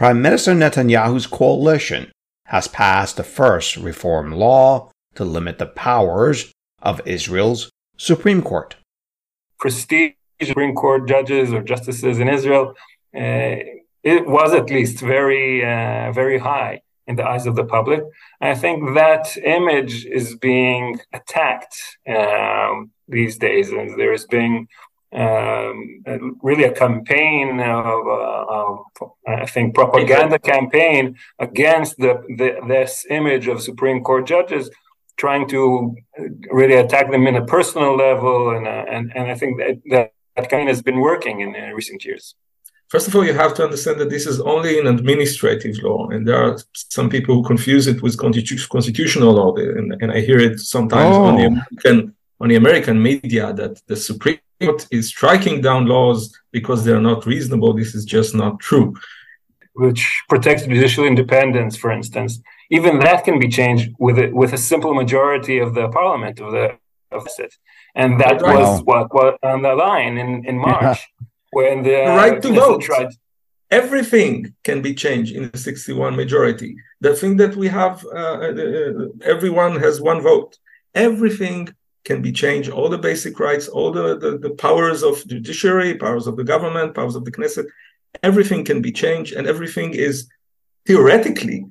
Prime Minister Netanyahu's coalition has passed the first reform law to limit the powers of Israel's Supreme Court. Prestige Supreme Court judges or justices in Israel, uh, it was at least very, uh, very high in the eyes of the public. I think that image is being attacked um, these days, and there is being um, really a campaign of, uh, of, I think, propaganda campaign against the, the, this image of Supreme Court judges, trying to really attack them in a personal level, and uh, and and I think that that, that kind has been working in, in recent years. First of all, you have to understand that this is only an administrative law, and there are some people who confuse it with constitu- constitutional law, and, and, I hear it sometimes oh. on the oh. American on the American media that the Supreme Court is striking down laws because they are not reasonable. This is just not true. Which protects judicial independence, for instance. Even that can be changed with a, with a simple majority of the parliament of the of it, and that right. was what was on the line in in March yeah. when the, the right to vote. Tried, everything can be changed in the 61 majority the thing that we have uh, uh, everyone has one vote everything can be changed. All the basic rights, all the, the, the powers of judiciary, powers of the government, powers of the Knesset, everything can be changed, and everything is theoretically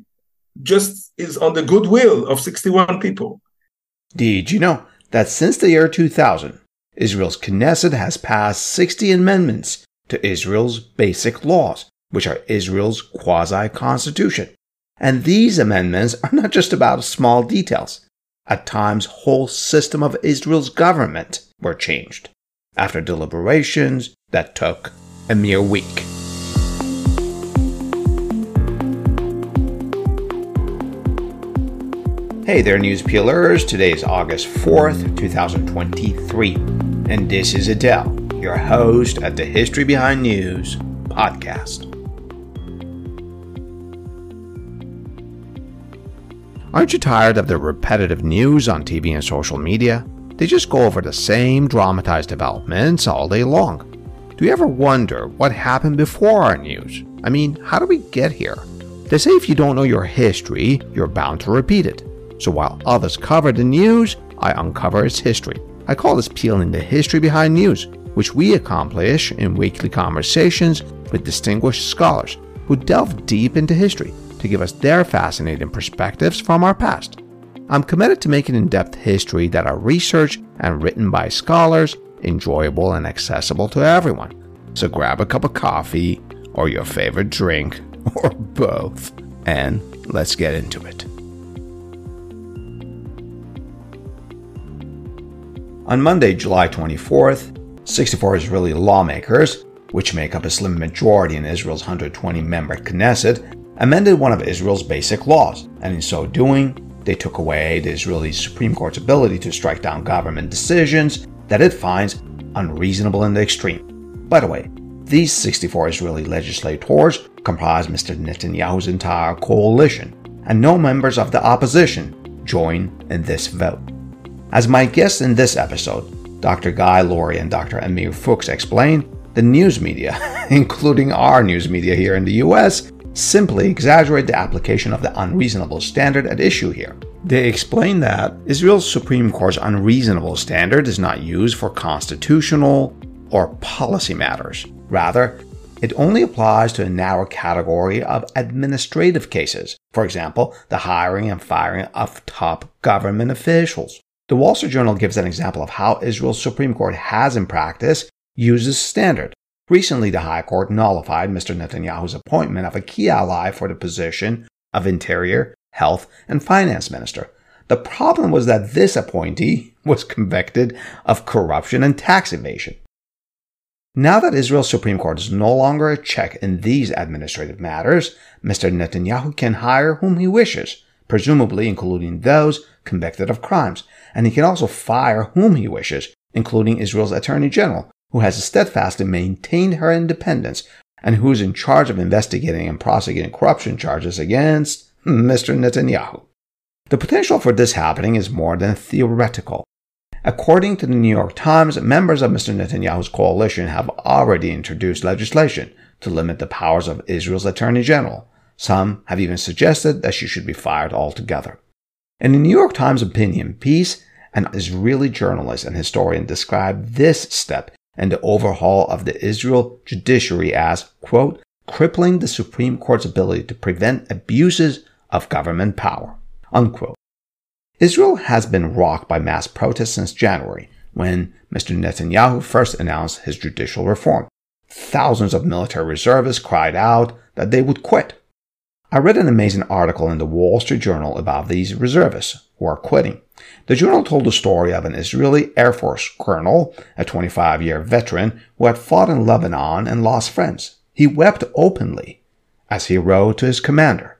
just is on the goodwill of 61 people. Did you know that since the year 2000, Israel's Knesset has passed 60 amendments to Israel's basic laws, which are Israel's quasi constitution? And these amendments are not just about small details at times whole system of Israel's government were changed after deliberations that took a mere week. Hey there, news peelers. Today is August 4th, 2023, and this is Adele, your host at the History Behind News podcast. Aren't you tired of the repetitive news on TV and social media? They just go over the same dramatized developments all day long. Do you ever wonder what happened before our news? I mean, how do we get here? They say if you don't know your history, you're bound to repeat it. So while others cover the news, I uncover its history. I call this peeling the history behind news, which we accomplish in weekly conversations with distinguished scholars who delve deep into history to give us their fascinating perspectives from our past. I'm committed to making in depth history that are researched and written by scholars, enjoyable and accessible to everyone. So grab a cup of coffee or your favorite drink or both and let's get into it. On Monday, July 24th, 64 Israeli lawmakers, which make up a slim majority in Israel's 120 member Knesset, amended one of Israel's basic laws, and in so doing, they took away the Israeli Supreme Court's ability to strike down government decisions that it finds unreasonable in the extreme. By the way, these 64 Israeli legislators comprise Mr. Netanyahu's entire coalition, and no members of the opposition join in this vote. As my guests in this episode, Dr. Guy Lurie and Dr. Amir Fuchs explain, the news media, including our news media here in the US, simply exaggerate the application of the unreasonable standard at issue here. They explain that Israel's Supreme Court's unreasonable standard is not used for constitutional or policy matters. Rather, it only applies to a narrow category of administrative cases, for example, the hiring and firing of top government officials. The Wall Street Journal gives an example of how Israel's Supreme Court has in practice used this standard. Recently, the High Court nullified Mr. Netanyahu's appointment of a key ally for the position of Interior, Health, and Finance Minister. The problem was that this appointee was convicted of corruption and tax evasion. Now that Israel's Supreme Court is no longer a check in these administrative matters, Mr. Netanyahu can hire whom he wishes, presumably including those convicted of crimes, and he can also fire whom he wishes, including Israel's Attorney General, who has steadfastly maintained her independence and who is in charge of investigating and prosecuting corruption charges against Mr. Netanyahu. The potential for this happening is more than theoretical. According to the New York Times, members of Mr. Netanyahu's coalition have already introduced legislation to limit the powers of Israel's Attorney General. Some have even suggested that she should be fired altogether. In the New York Times opinion piece, an Israeli journalist and historian described this step in the overhaul of the Israel judiciary as, quote, crippling the Supreme Court's ability to prevent abuses of government power, unquote. Israel has been rocked by mass protests since January, when Mr. Netanyahu first announced his judicial reform. Thousands of military reservists cried out that they would quit. I read an amazing article in the Wall Street Journal about these reservists who are quitting. The journal told the story of an Israeli Air Force colonel, a 25 year veteran who had fought in Lebanon and lost friends. He wept openly as he wrote to his commander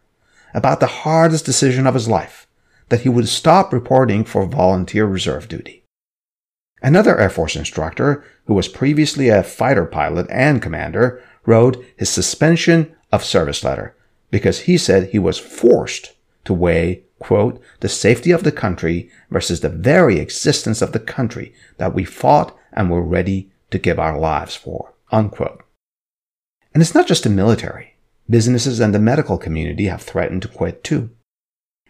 about the hardest decision of his life that he would stop reporting for volunteer reserve duty. Another Air Force instructor, who was previously a fighter pilot and commander, wrote his suspension of service letter because he said he was forced to weigh, quote, the safety of the country versus the very existence of the country that we fought and were ready to give our lives for, unquote. And it's not just the military. Businesses and the medical community have threatened to quit too.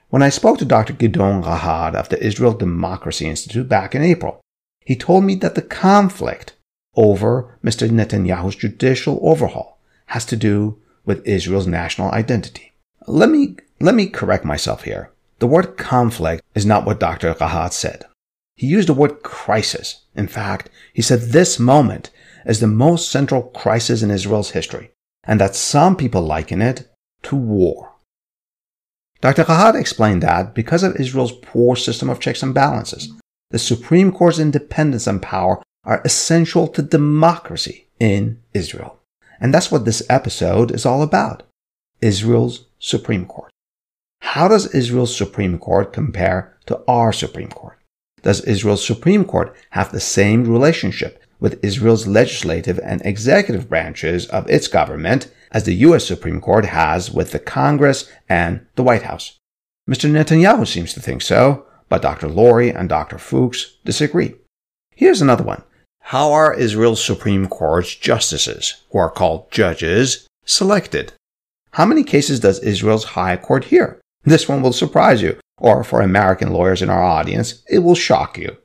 When I spoke to Dr. Gideon Rahat of the Israel Democracy Institute back in April, he told me that the conflict over Mr. Netanyahu's judicial overhaul has to do with Israel's national identity. Let me, let me correct myself here. The word conflict is not what Dr. Rahat said. He used the word crisis. In fact, he said this moment is the most central crisis in Israel's history, and that some people liken it to war. Dr. Rahat explained that because of Israel's poor system of checks and balances, the Supreme Court's independence and power are essential to democracy in Israel. And that's what this episode is all about. Israel's Supreme Court. How does Israel's Supreme Court compare to our Supreme Court? Does Israel's Supreme Court have the same relationship with Israel's legislative and executive branches of its government as the US Supreme Court has with the Congress and the White House? Mr. Netanyahu seems to think so, but Dr. Lurie and Dr. Fuchs disagree. Here's another one. How are Israel's Supreme Court's justices, who are called judges, selected? How many cases does Israel's High Court hear? This one will surprise you, or for American lawyers in our audience, it will shock you.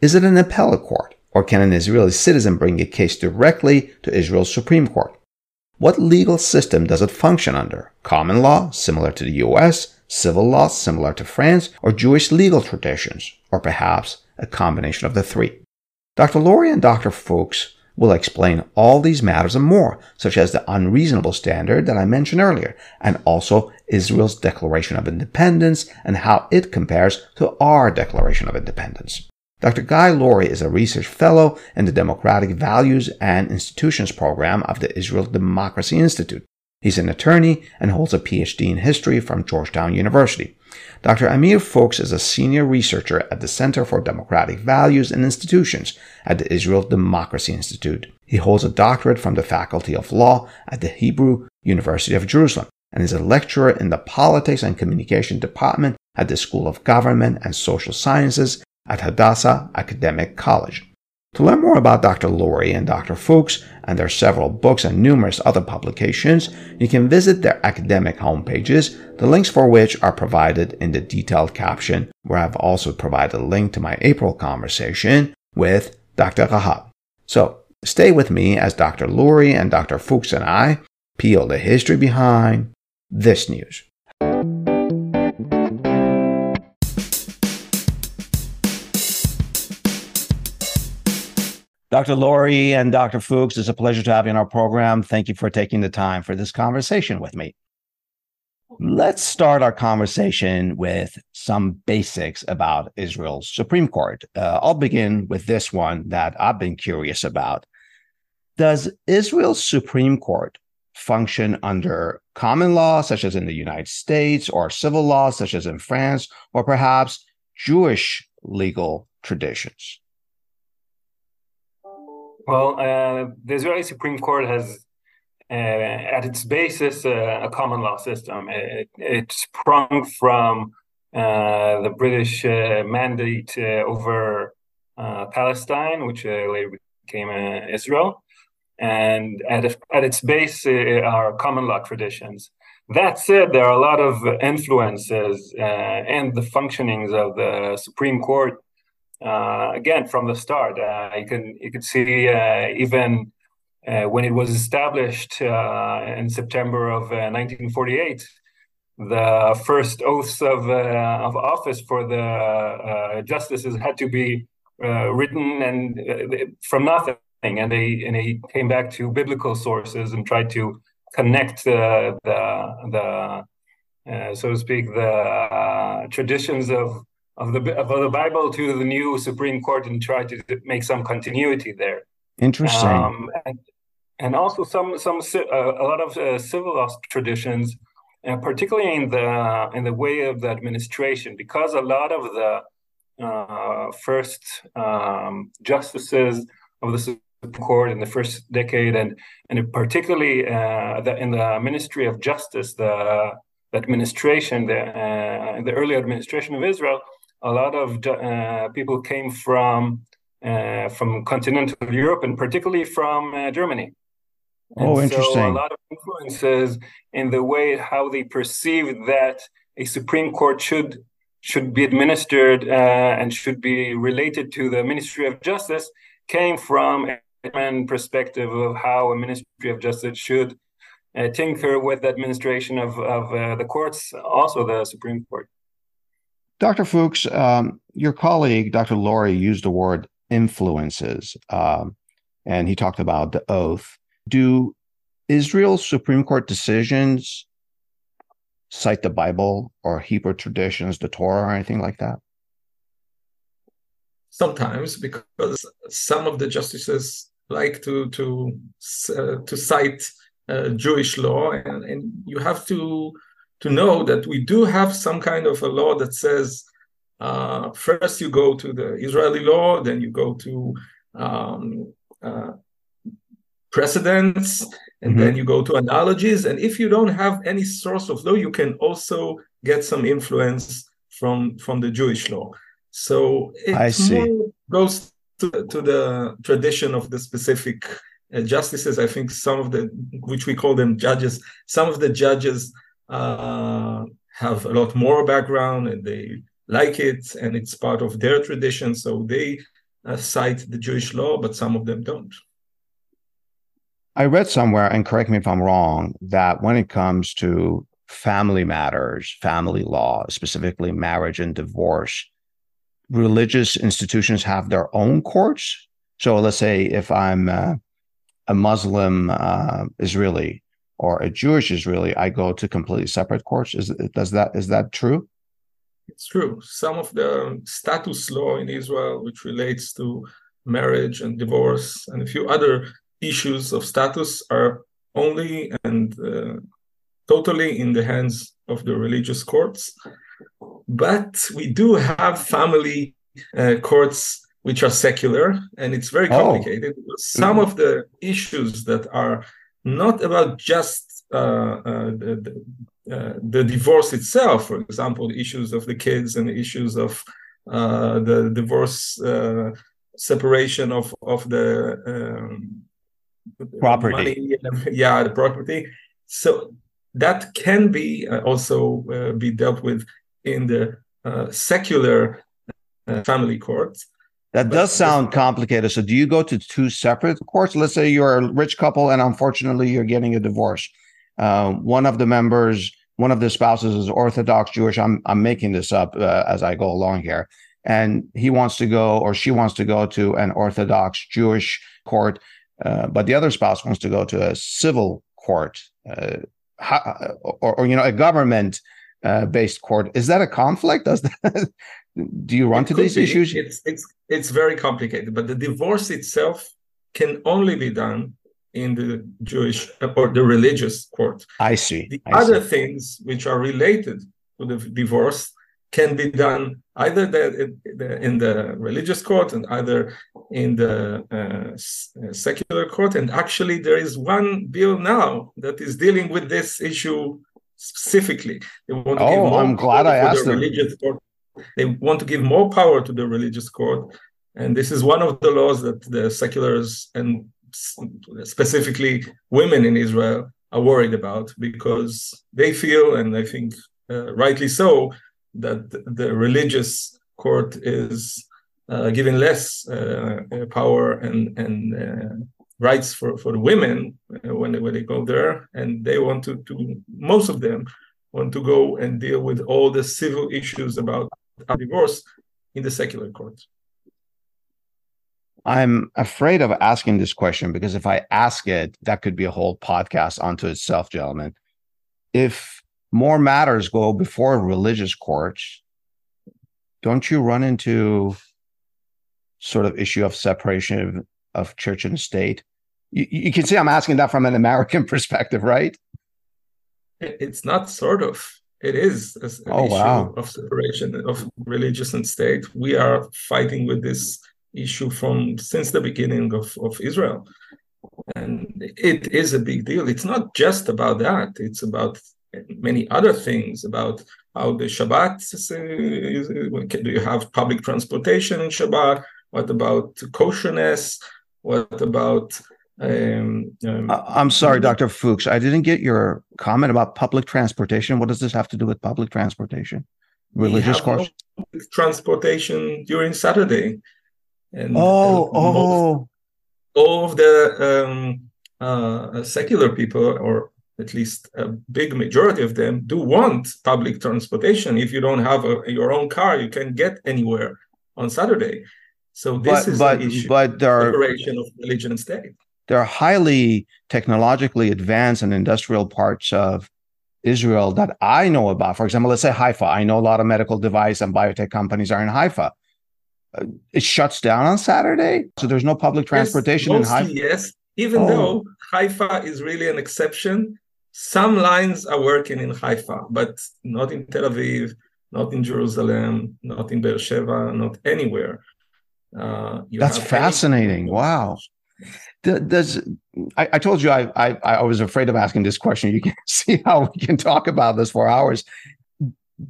Is it an appellate court, or can an Israeli citizen bring a case directly to Israel's Supreme Court? What legal system does it function under? Common law, similar to the US, civil law, similar to France, or Jewish legal traditions, or perhaps a combination of the three? Dr. Lurie and Dr. Fuchs will explain all these matters and more, such as the unreasonable standard that I mentioned earlier, and also Israel's Declaration of Independence and how it compares to our Declaration of Independence. Dr. Guy Lurie is a research fellow in the Democratic Values and Institutions program of the Israel Democracy Institute. He's an attorney and holds a PhD in history from Georgetown University. Dr. Amir Fuchs is a senior researcher at the Center for Democratic Values and Institutions at the Israel Democracy Institute. He holds a doctorate from the Faculty of Law at the Hebrew University of Jerusalem and is a lecturer in the Politics and Communication Department at the School of Government and Social Sciences at Hadassah Academic College. To learn more about Dr. Lurie and Dr. Fuchs and their several books and numerous other publications, you can visit their academic homepages, the links for which are provided in the detailed caption, where I've also provided a link to my April conversation with Dr. Rahat. So stay with me as Dr. Lurie and Dr. Fuchs and I peel the history behind this news. Dr. Lurie and Dr. Fuchs, it's a pleasure to have you on our program. Thank you for taking the time for this conversation with me. Let's start our conversation with some basics about Israel's Supreme Court. Uh, I'll begin with this one that I've been curious about. Does Israel's Supreme Court function under common law, such as in the United States, or civil law, such as in France, or perhaps Jewish legal traditions? Well, uh, the Israeli Supreme Court has, uh, at its basis, uh, a common law system. It, it sprung from uh, the British uh, mandate uh, over Palestine, which later became Israel. and at, at its base are common law traditions. That said, there are a lot of influences and the functionings of the Supreme Court. Uh, again, from the start, uh, you can you could see uh, even uh, when it was established in September of 1948, the first oaths of of office for the justices had to be written and from nothing. And they and they came back to biblical sources and tried to connect uh, the the uh, so to speak the uh, traditions of of the of the Bible to the new Supreme Court and try to make some continuity there. Interesting. Um, and, and, also some some uh, a lot of uh, civil law traditions, and particularly in the in the way of the administration, because a lot of the uh, first um, justices of the Supreme Court in the first decade, and and particularly uh, the, in the Ministry of Justice, the, the administration, the uh, the early administration of Israel, a lot of uh, people came from uh, from continental Europe and particularly from uh, Germany. And oh, interesting. So a lot of influences in the way how they perceive that a Supreme Court should should be administered uh, and should be related to the Ministry of Justice came from a perspective of how a Ministry of Justice should uh, tinker with the administration of, of uh, the courts, also the Supreme Court. Dr. Fuchs, um, your colleague, Dr. Lurie, used the word influences, um, and he talked about the oath. Do Israel's Supreme Court decisions cite the Bible or Hebrew traditions, the Torah, or anything like that? Sometimes, because some of the justices like to to uh, to cite uh, Jewish law, and, and you have to to know that we do have some kind of a law that says uh, first you go to the Israeli law, then you go to um, uh, precedents, and mm-hmm. then you go to analogies. And if you don't have any source of law, you can also get some influence from from the Jewish law. So it I see. goes to, to the tradition of the specific uh, justices. I think some of the, which we call them judges, some of the judges uh, have a lot more background and they like it and it's part of their tradition. So they uh, cite the Jewish law, but some of them don't. I read somewhere, and correct me if I'm wrong, that when it comes to family matters, family law, specifically marriage and divorce, religious institutions have their own courts. So let's say if I'm uh, a Muslim uh, Israeli or a Jewish Israeli, I go to completely separate courts. Is does that is that true? It's true. Some of the status law in Israel, which relates to marriage and divorce and a few other issues of status, are only and uh, totally in the hands of the religious courts. But we do have family uh, courts which are secular, and it's very oh. complicated. Oh. Some mm-hmm. of the issues that are not about just uh, uh, the, uh, the, divorce itself, for example, the issues of the kids and the issues of uh, the divorce uh, separation of of the um, property, money, yeah, the property. So that can be uh, also uh, be dealt with in the uh, secular family courts. That but does sound complicated. So, do you go to two separate courts? Let's say you're a rich couple and unfortunately you're getting a divorce. Uh, one of the members, one of the spouses is Orthodox Jewish. I'm I'm making this up uh, as I go along here, and he wants to go or she wants to go to an Orthodox Jewish court, uh, but the other spouse wants to go to a civil court how, or, or, you know a government uh, based court is that a conflict does that do you run it to these be. issues it's it's it's very complicated but the divorce itself can only be done in the jewish or the religious court i see the I other see. things which are related to the divorce can be done either the, the, in the religious court and either in the uh, secular court. And actually, there is one bill now that is dealing with this issue specifically. They want to oh, I'm glad I asked the religious court. They want to give more power to the religious court. And this is one of the laws that the seculars and specifically women in Israel, are worried about because they feel, and I think uh, rightly so, that the religious court is uh, giving less uh, power and and uh, rights for, for the women uh, when they, when they go there, and they want to, to most of them want to go and deal with all the civil issues about a divorce in the secular court. I'm afraid of asking this question because if I ask it, that could be a whole podcast unto itself, gentlemen. If more matters go before religious courts, don't you run into sort of issue of separation of, of church and state? You, you can see I'm asking that from an American perspective, right? It's not sort of. It is an oh, issue wow. of separation of religious and state. We are fighting with this issue from since the beginning of, of Israel. And it is a big deal. It's not just about that, it's about many other things about how the Shabbat do you have public transportation in Shabbat? What about kosherness? What about um, um, I'm sorry, Dr. Fuchs. I didn't get your comment about public transportation. What does this have to do with public transportation? Religious course? Transportation during Saturday. And oh, uh, oh. all of the um, uh, secular people, or at least a big majority of them, do want public transportation. If you don't have a, your own car, you can get anywhere on Saturday. So this but, is but, the issue: but there are, separation of religion and state there are highly technologically advanced and industrial parts of Israel that I know about. For example, let's say Haifa. I know a lot of medical device and biotech companies are in Haifa. Uh, it shuts down on Saturday, so there's no public transportation yes, in Haifa. Yes, even oh. though Haifa is really an exception, some lines are working in Haifa, but not in Tel Aviv, not in Jerusalem, not in Beersheba, not anywhere. Uh, That's fascinating. Wow does I, I, told you I, I I was afraid of asking this question. You can see how we can talk about this for hours.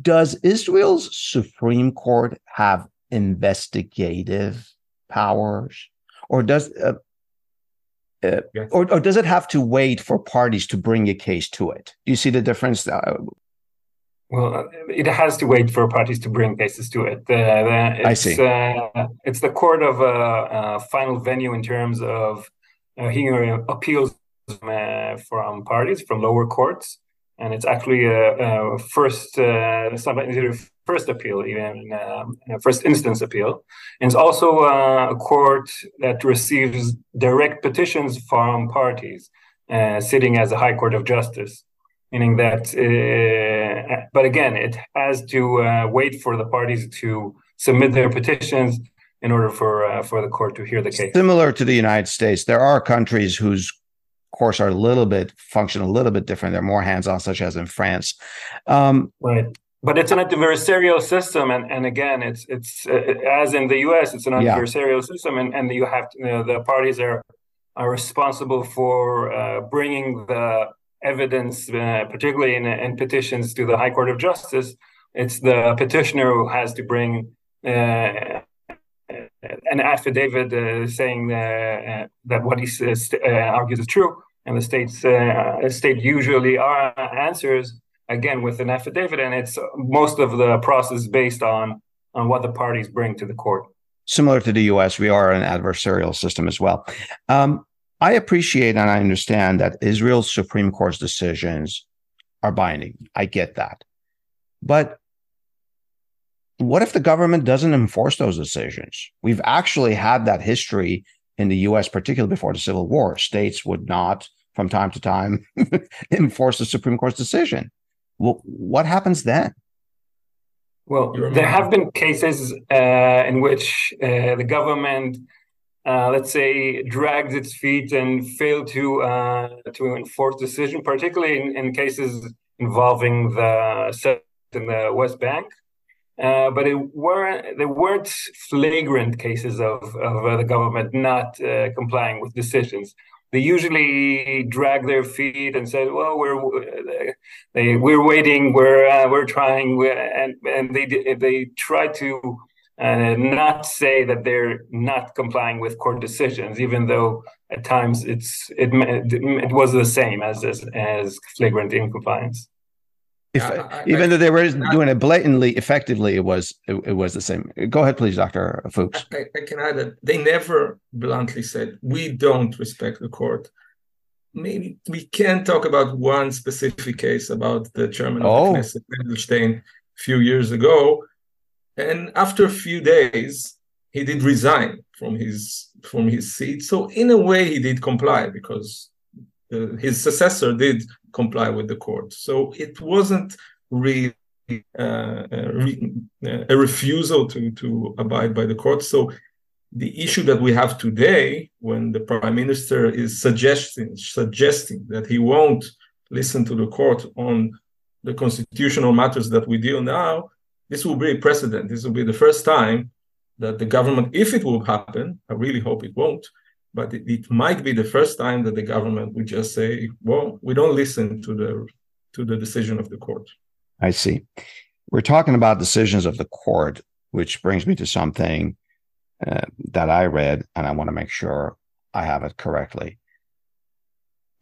Does Israel's Supreme Court have investigative powers, or does uh, uh, yes. or, or does it have to wait for parties to bring a case to it? Do you see the difference? Uh, well, it has to wait for parties to bring cases to it. Uh, I see. Uh, it's the court of uh, final venue in terms of uh, hearing appeals uh, from parties from lower courts, and it's actually a, a first uh, first appeal, even um, first instance appeal. And it's also uh, a court that receives direct petitions from parties, uh, sitting as a high court of justice, meaning that. Uh, but again, it has to wait for the parties to submit their petitions in order for uh, for the court to hear the case. Similar to the United States, there are countries whose courts are a little bit function a little bit different. They're more hands-on, such as in France. Um, right. But it's an adversarial system, and, and again, it's it's uh, as in the U.S., it's an adversarial yeah. system, and, and you have to, you know, the parties are are responsible for uh, bringing the evidence, uh, particularly in, in petitions to the High Court of Justice. It's the petitioner who has to bring uh, an affidavit uh, saying uh, that what he says, uh, argues is true, and the state's state usually are answers again with an affidavit, and it's most of the process based on on what the parties bring to the court. Similar to the U.S., we are an adversarial system as well. Um, I appreciate and I understand that Israel's Supreme Court's decisions are binding. I get that. But what if the government doesn't enforce those decisions? We've actually had that history in the US, particularly before the Civil War. States would not, from time to time, enforce the Supreme Court's decision. Well, what happens then? Well, there have been cases uh, in which uh, the government, uh, let's say, dragged its feet and failed to uh, to enforce the decision, particularly in, in cases involving the in the West Bank. Uh, but it weren't there weren't flagrant cases of, of uh, the government not uh, complying with decisions. They usually drag their feet and say, "Well, we're uh, they, we're waiting, we're uh, we're trying," we're, and and they they try to and not say that they're not complying with court decisions, even though at times it's it it was the same as as, as flagrant incompliance. If, I, I, even though they were doing it blatantly, effectively, it was it, it, was the same. Go ahead, please, Doctor Fuchs. I, can add that they never bluntly said we don't respect the court. Maybe we can talk about one specific case about the chairman oh. of the oh. Knesset, Edelstein, a few years ago, and after a few days, he did resign from his from his seat. So in a way, he did comply because uh, his successor did comply with the court. So it wasn't really uh, uh, a refusal to to abide by the court. So the issue that we have today, when the prime minister is suggesting suggesting that he won't listen to the court on the constitutional matters that we deal now, this will be a precedent. This will be the first time that the government, if it will happen, I really hope it won't, but it, it, might be the first time that the government would just say, "Well, we don't listen to the to the decision of the court." I see. We're talking about decisions of the court, which brings me to something uh, that I read, and I want to make sure I have it correctly.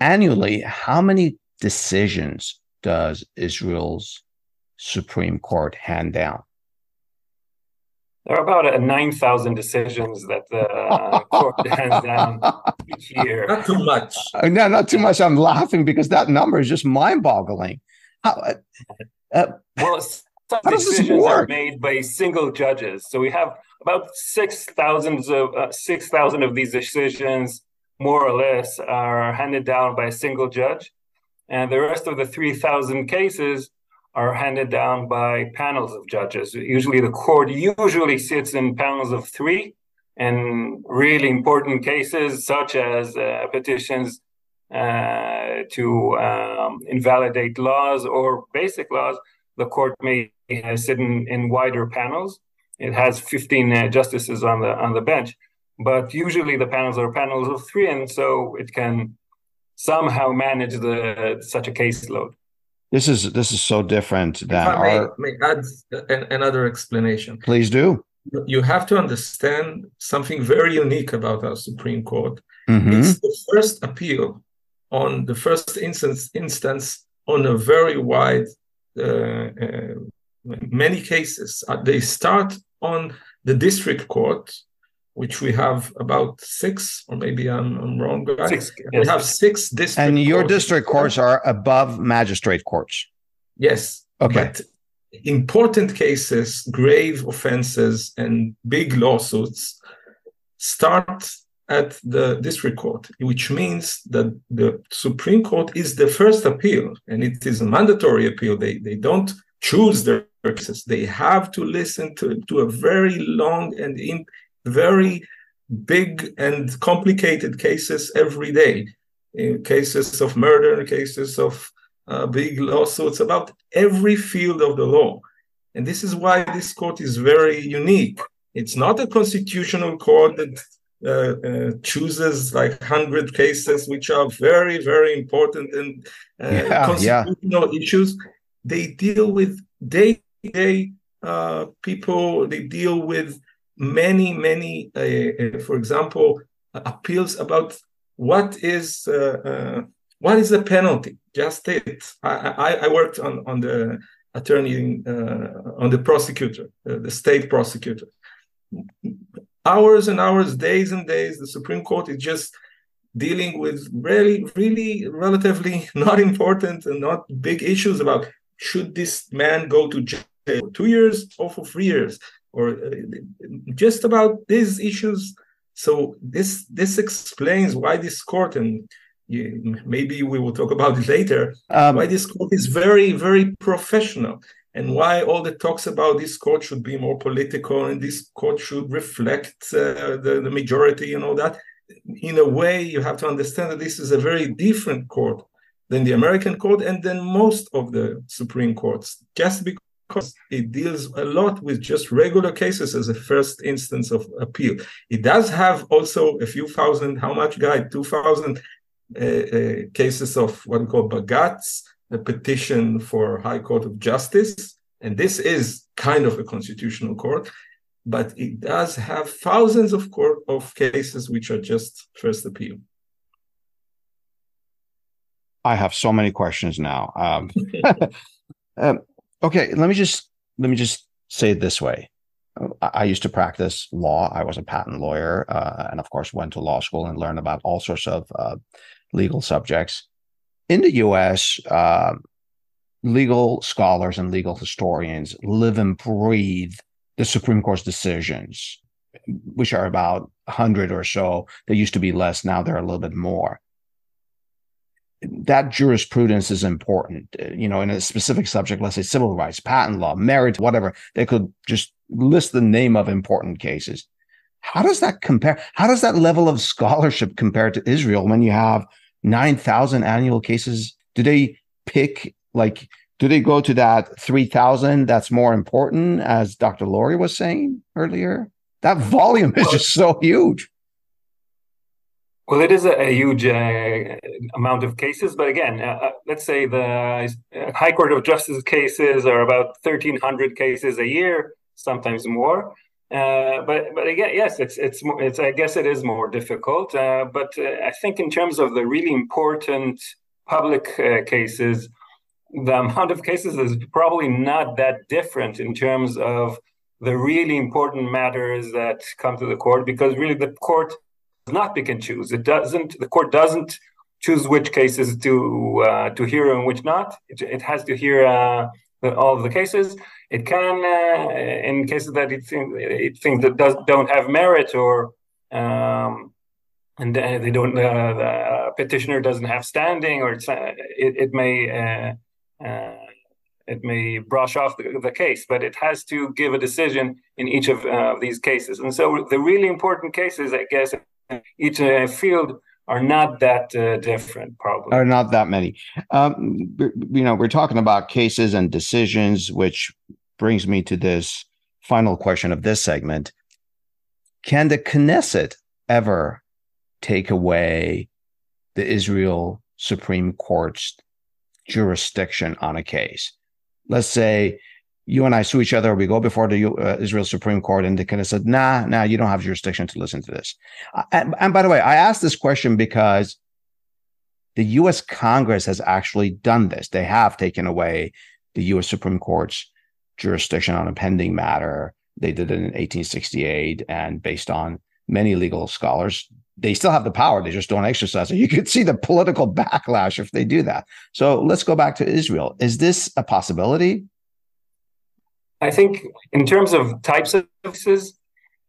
Annually, how many decisions does Israel's Supreme Court hand down? There are about 9,000 decisions that the court hands down each year. Not too much. Uh, no, not too much. I'm laughing because that number is just mind boggling. How, uh, uh, well, some how decisions are made by single judges. So we have about 6,000 of, uh, 6, of these decisions, more or less, are handed down by a single judge. And the rest of the 3,000 cases are handed down by panels of judges. Usually, the court usually sits in panels of three, and really important cases such as uh, petitions uh, to um, invalidate laws or basic laws, the court may sit in, in wider panels. It has 15 uh, justices on the on the bench, but usually the panels are panels of three, and so it can somehow manage the such a caseload. This is this is so different than our. May, may add an, another explanation. Please do. You have to understand something very unique about our Supreme Court. Mm-hmm. It's the first appeal on the first instance instance on a very wide uh, uh, many cases. Uh, they start on the district court which we have about six, or maybe I'm, I'm wrong. Six. We have six district. And your district courts are above magistrate courts. Yes. Okay. But important cases, grave offenses, and big lawsuits start at the district court, which means that the Supreme Court is the first appeal, and it is a mandatory appeal. They they don't choose their cases; they have to listen to to a very long and in, very big and complicated cases every day. In cases of murder, cases of uh, big lawsuits about every field of the law. And this is why this court is very unique. It's not a constitutional court that uh, uh, chooses like 100 cases, which are very, very important and uh, yeah, constitutional yeah. issues. They deal with day to day people, they deal with many, many, uh, uh, for example, appeals about what is uh, what is the penalty. Just it. I, I, worked on on the attorney on the prosecutor, the state prosecutor. Hours and hours, days and days. The Supreme Court is just dealing with really, really relatively not important and not big issues about should this man go to jail for two years or for three years? Or uh, just about these issues. So this this explains why this court and maybe we will talk about it later. Um, why this court is very very professional and why all the talks about this court should be more political and this court should reflect uh, the, the majority and all that. In a way, you have to understand that this is a very different court than the American court and than most of the Supreme Courts, just because because it deals a lot with just regular cases as a first instance of appeal. It does have also a few thousand, how much, guy? 2,000 uh, uh, cases of what we call bagats, a petition for High Court of Justice. And this is kind of a constitutional court. but it does have thousands of court of cases which are just first appeal. I have so many questions now. Um, um, okay, let me just let me just say it this way. I used to practice law. I was a patent lawyer, uh, and of course, went to law school and learned about all sorts of uh, legal subjects. In the U.S., uh, legal scholars and legal historians live and breathe the Supreme Court's decisions, which are about 100 or so. There used to be less, now there are a little bit more. That jurisprudence is important. You know, in a specific subject, let's say civil rights, patent law, marriage, whatever, they could just list the name of important cases. How does that compare? How does that level of scholarship compare to Israel when you have 9,000 annual cases? Do they pick like do they go to that 3000 that's more important as dr lurie was saying earlier that volume is just so huge well it is a, a huge uh, amount of cases but again uh, uh let's say the uh, high court of justice cases are about 1300 cases a year sometimes more uh, but but again, yes, it's it's it's. I guess it is more difficult. Uh, but I think in terms of the really important public cases, the amount of cases is probably not that different in terms of the really important matters that come to the court because really the court not pick and choose. It doesn't. The court doesn't choose which cases to uh, to hear and which not. It, it has to hear uh, all of the cases. It can, uh, in cases that it, it thinks that does, don't have merit or um, and they don't, uh, the petitioner doesn't have standing, or uh, it, it may uh, uh, it may brush off the, the, case, but it has to give a decision in each of uh, these cases. And so the really important cases, I guess, each uh, field are not that uh, different, probably. Are not that many. Um, you know, we're talking about cases and decisions, which brings me to this final question of this segment. Can the Knesset ever take away the Israel Supreme Court's jurisdiction on a case. Let's say you and I sue each other. We go before the uh, Israel Supreme Court, and they kind of said, "Nah, nah, you don't have jurisdiction to listen to this." Uh, and, and by the way, I asked this question because the U.S. Congress has actually done this. They have taken away the U.S. Supreme Court's jurisdiction on a pending matter. They did it in 1868, and based on many legal scholars, they still have the power. They just don't exercise it. You could see the political backlash if they do that. So let's go back to Israel. Is this a possibility? I think in terms of types of cases,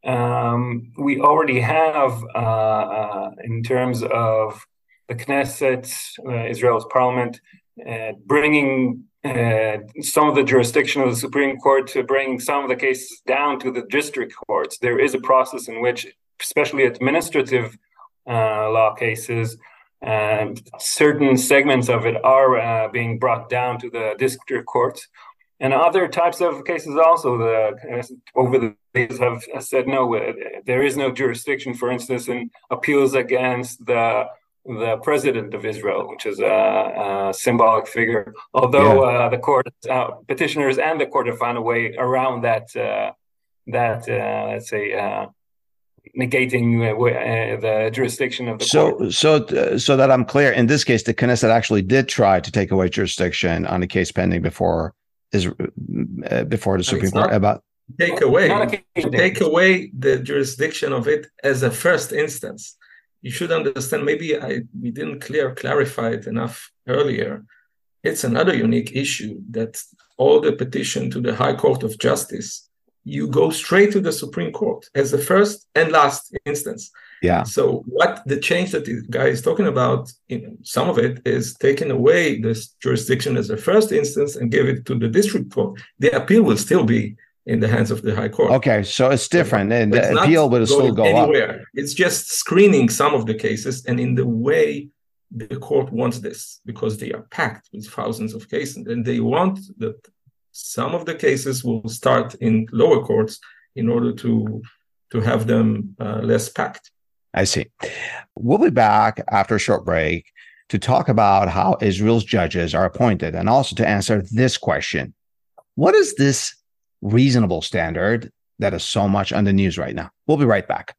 um, we already have, uh, uh, in terms of the Knesset, uh, Israel's parliament, uh, bringing uh, some of the jurisdiction of the Supreme Court to bring some of the cases down to the district courts. There is a process in which especially administrative uh, law cases, certain segments of it are being brought down to the district courts. And other types of cases also, the uh, over the years have said no, uh, there is no jurisdiction. For instance, in appeals against the the president of Israel, which is a, a symbolic figure. Although yeah. uh, the court, uh, petitioners, and the court have found a way around that uh, that let's say negating uh, uh, the jurisdiction of the so, court. So, uh, so that I'm clear, in this case, the Knesset actually did try to take away jurisdiction on a case pending before is uh, before the Supreme Court about take away take away the jurisdiction of it as a first instance. You should understand. Maybe I we didn't clear clarify it enough earlier. It's another unique issue that all the petition to the High Court of Justice you go straight to the Supreme Court as the first and last instance. Yeah. So what the change that the guy is talking about, in some of it is taking away this jurisdiction as a first instance and give it to the district court. The appeal will still be in the hands of the high court. Okay, so it's different, and the appeal will still go anywhere. Up. It's just screening some of the cases and in the way the court wants this because they are packed with thousands of cases and they want that some of the cases will start in lower courts in order to to have them uh, less packed. I see. We'll be back after a short break to talk about how Israel's judges are appointed and also to answer this question What is this reasonable standard that is so much on the news right now. We'll be right back.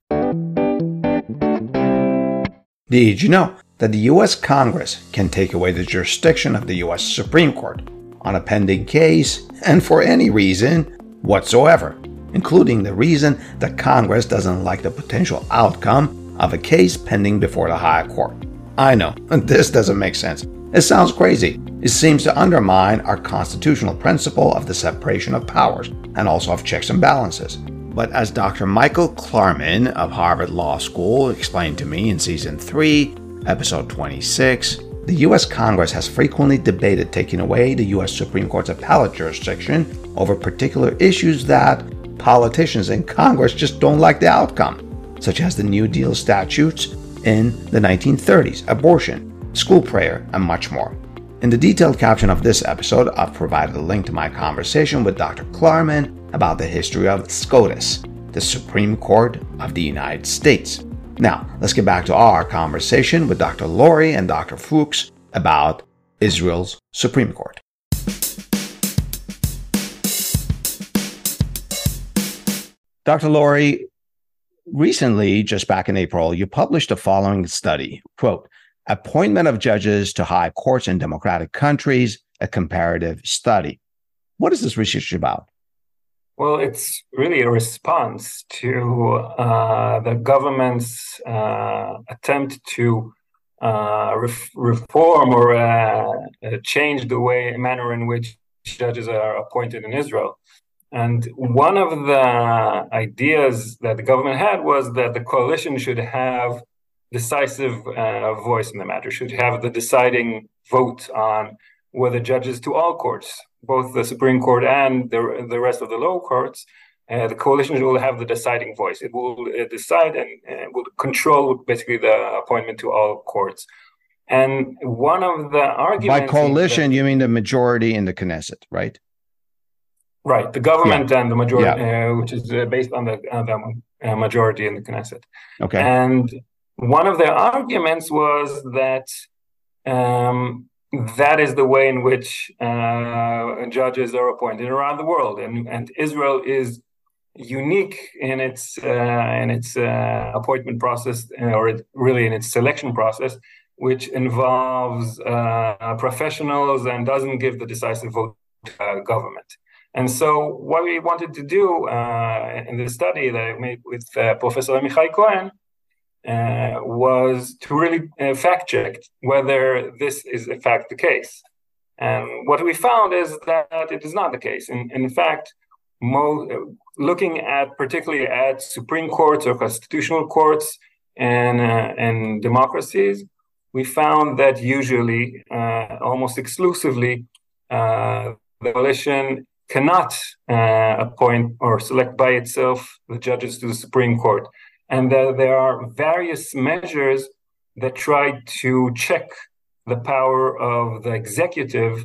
Did you know that the U.S. Congress can take away the jurisdiction of the U.S. Supreme Court on a pending case and for any reason whatsoever, including the reason that Congress doesn't like the potential outcome of a case pending before the High Court? I know, this doesn't make sense. It sounds crazy. It seems to undermine our constitutional principle of the separation of powers and also of checks and balances. But as Dr. Michael Klarman of Harvard Law School explained to me in Season 3, Episode 26, the U.S. Congress has frequently debated taking away the U.S. Supreme Court's appellate jurisdiction over particular issues that politicians in Congress just don't like the outcome, such as the New Deal statutes in the 1930s, abortion, school prayer, and much more. In the detailed caption of this episode, I've provided a link to my conversation with Dr. Klarman about the history of SCOTUS, the Supreme Court of the United States. Now, let's get back to our conversation with Dr. Lurie and Dr. Fuchs about Israel's Supreme Court. Dr. Lurie, recently, just back in April, you published the following study quote, Appointment of Judges to High Courts in Democratic Countries, a comparative study. What is this research about? Well, it's really a response to uh, the government's uh, attempt to uh, ref- reform or uh, change the way, manner in which judges are appointed in Israel. And one of the ideas that the government had was that the coalition should have decisive uh, voice in the matter, should have the deciding vote on whether judges to all courts, both the Supreme Court and the, the rest of the lower courts, uh, the coalition will have the deciding voice. It will uh, decide and uh, will control basically the appointment to all courts. And one of the arguments by coalition, that, you mean the majority in the Knesset, right? Right, the government yeah. and the majority, yeah. Uh, which is uh, based on the, the majority in the Knesset. Okay. And one of their arguments was that um, that is the way in which uh, judges are appointed around the world, and, and Israel is unique in its uh, in its uh, appointment process, uh, or it, really in its selection process, which involves uh, professionals and doesn't give the decisive vote to government. And so, what we wanted to do uh, in the study that I made with Professor Amichai Cohen uh, was to really uh, fact check whether this is in fact the case. And what we found is that it is not the case. In, in fact, mo- looking at particularly at Supreme Courts or constitutional courts and, uh, and democracies, we found that usually, uh, almost exclusively, uh, the coalition cannot uh, appoint or select by itself the judges to the Supreme Court and that there are various measures that try to check the power of the executive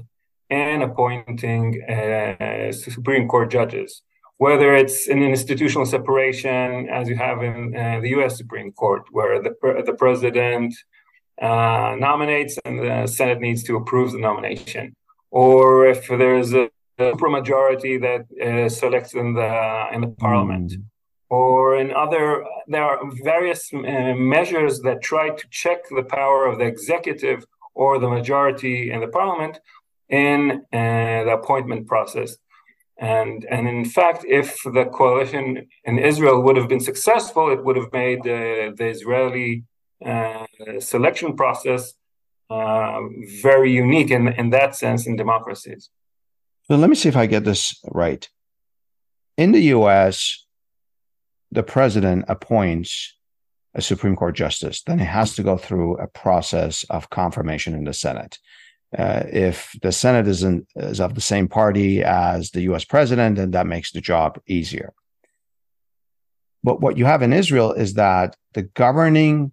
in appointing uh, Supreme Court judges, whether it's an institutional separation, as you have in uh, the U.S. Supreme Court, where the the president uh, nominates and the Senate needs to approve the nomination, or if there's a, a supermajority that uh, selects in the in the parliament. Mm or in other, there are various uh, measures that try to check the power of the executive or the majority in the parliament in uh, the appointment process. And, and in fact, if the coalition in Israel would have been successful, it would have made uh, the Israeli uh, selection process uh, very unique in, in that sense in democracies. So let me see if I get this right. In the US, the president appoints a Supreme Court justice, then it has to go through a process of confirmation in the Senate. Uh, if the Senate is, is of the same party as the US president, then that makes the job easier. But what you have in Israel is that the governing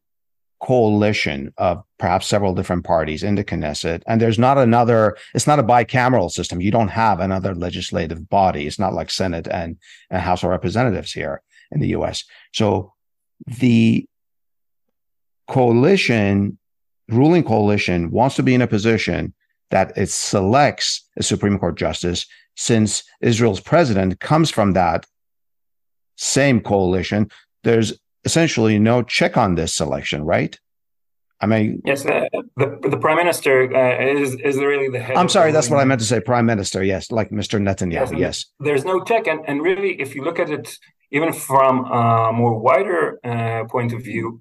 coalition of perhaps several different parties in the Knesset, and there's not another, it's not a bicameral system. You don't have another legislative body. It's not like Senate and, and House of Representatives here in the US. So the coalition, ruling coalition, wants to be in a position that it selects a Supreme Court justice since Israel's president comes from that same coalition, there's essentially no check on this selection, right? I mean, yes, uh, the the prime minister uh, is is really the head. I'm sorry, that's what I meant to say. Prime minister, yes, like Mr. Netanyahu, yes. yes. There's no check, and, and really, if you look at it even from a more wider uh, point of view,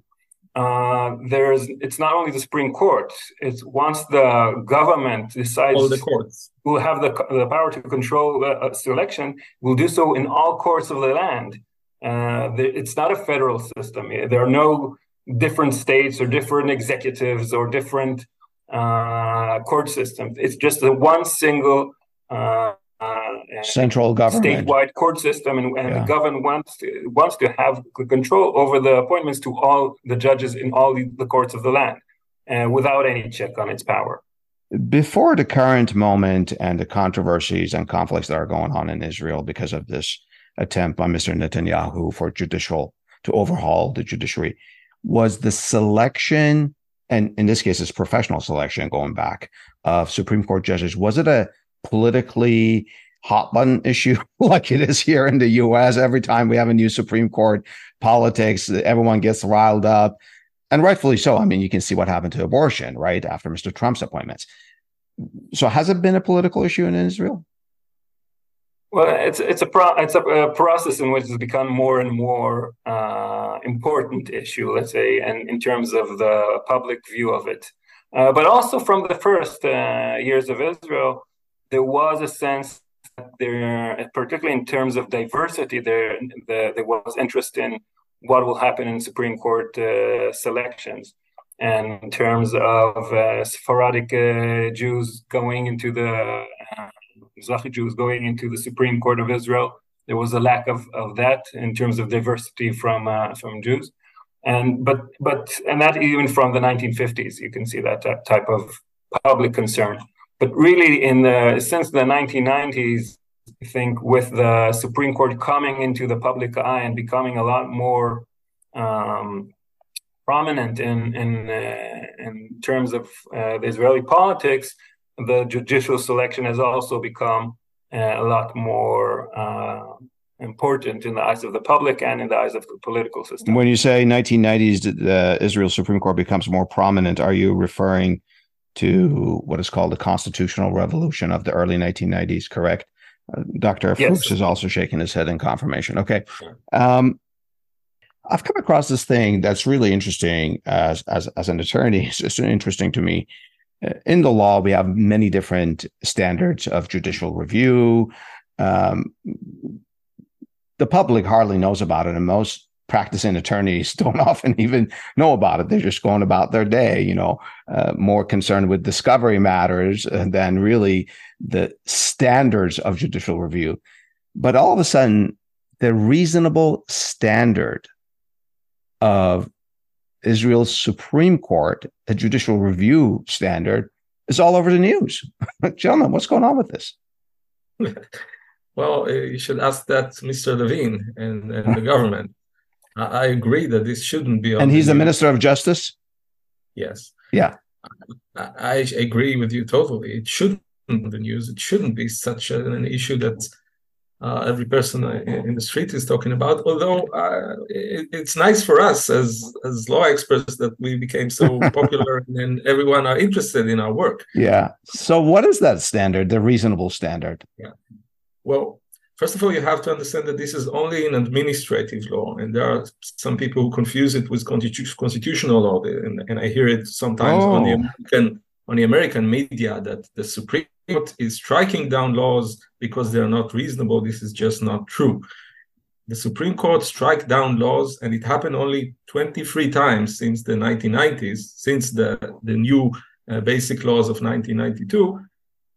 uh, there's it's not only the Supreme Court. It's once the government decides all the courts will have the the power to control the election, will do so in all courts of the land. Uh, it's not a federal system. There are no different states or different executives or different uh, court systems. It's just a one single uh, uh, central government statewide court system, and, and yeah. the government wants to, wants to have control over the appointments to all the judges in all the, the courts of the land, uh, without any check on its power. Before the current moment and the controversies and conflicts that are going on in Israel because of this attempt by Mr. Netanyahu for judicial to overhaul the judiciary, was the selection, and in this case, it's professional selection going back of Supreme Court judges. Was it a politically hot button issue like it is here in the US? Every time we have a new Supreme Court, politics, everyone gets riled up. And rightfully so. I mean, you can see what happened to abortion, right? After Mr. Trump's appointments. So has it been a political issue in Israel? Well, it's it's a pro- it's a, a, process in which it's become more and more uh, important issue, let's say, and in terms of the public view of it. Uh, but also from the first uh, years of Israel, there was a sense that there, particularly in terms of diversity, there the, there was interest in what will happen in Supreme Court uh, selections, and in terms of uh, Sephardic uh, Jews going into the Mizrahi Jews going into the Supreme Court of Israel. There was a lack of, of that in terms of diversity from uh, from Jews, and but but and that even from the 1950s, you can see that type of public concern. But really, in the since the 1990s, I think with the Supreme Court coming into the public eye and becoming a lot more um, prominent in in uh, in terms of uh, the Israeli politics, the judicial selection has also become uh, a lot more uh, important in the eyes of the public and in the eyes of the political system. When you say 1990s, the Israel Supreme Court becomes more prominent, are you referring to what is called the constitutional revolution of the early 1990s? Correct. Uh, Dr. Yes. Fuchs is also shaking his head in confirmation. Okay. Um, I've come across this thing that's really interesting as as, as an attorney. It's just interesting to me in the law, we have many different standards of judicial review. Um, the public hardly knows about it, and most practicing attorneys don't often even know about it. They're just going about their day, you know, uh, more concerned with discovery matters than really the standards of judicial review. But all of a sudden, the reasonable standard of Israel's Supreme Court, a judicial review standard, is all over the news. Gentlemen, what's going on with this? well, uh, you should ask that Mr. Levin and, and the government. I, agree that this shouldn't be. and he's the, the Minister of Justice? Yes. Yeah. I, I, agree with you totally. It shouldn't be the news. It shouldn't be such an issue that uh, every person in the street is talking about. Although uh, it, it's nice for us as as law experts that we became so popular and everyone are interested in our work. Yeah. So what is that standard? The reasonable standard? Yeah. Well, first of all, you have to understand that this is only an administrative law, and there are some people who confuse it with constitu- constitutional law, and, and, I hear it sometimes oh. on the oh. American on the American media that the Supreme Court is striking down laws because they're not reasonable. This is just not true. The Supreme Court strike down laws, and it happened only 23 times since the 1990s, since the, the new uh, basic laws of 1992,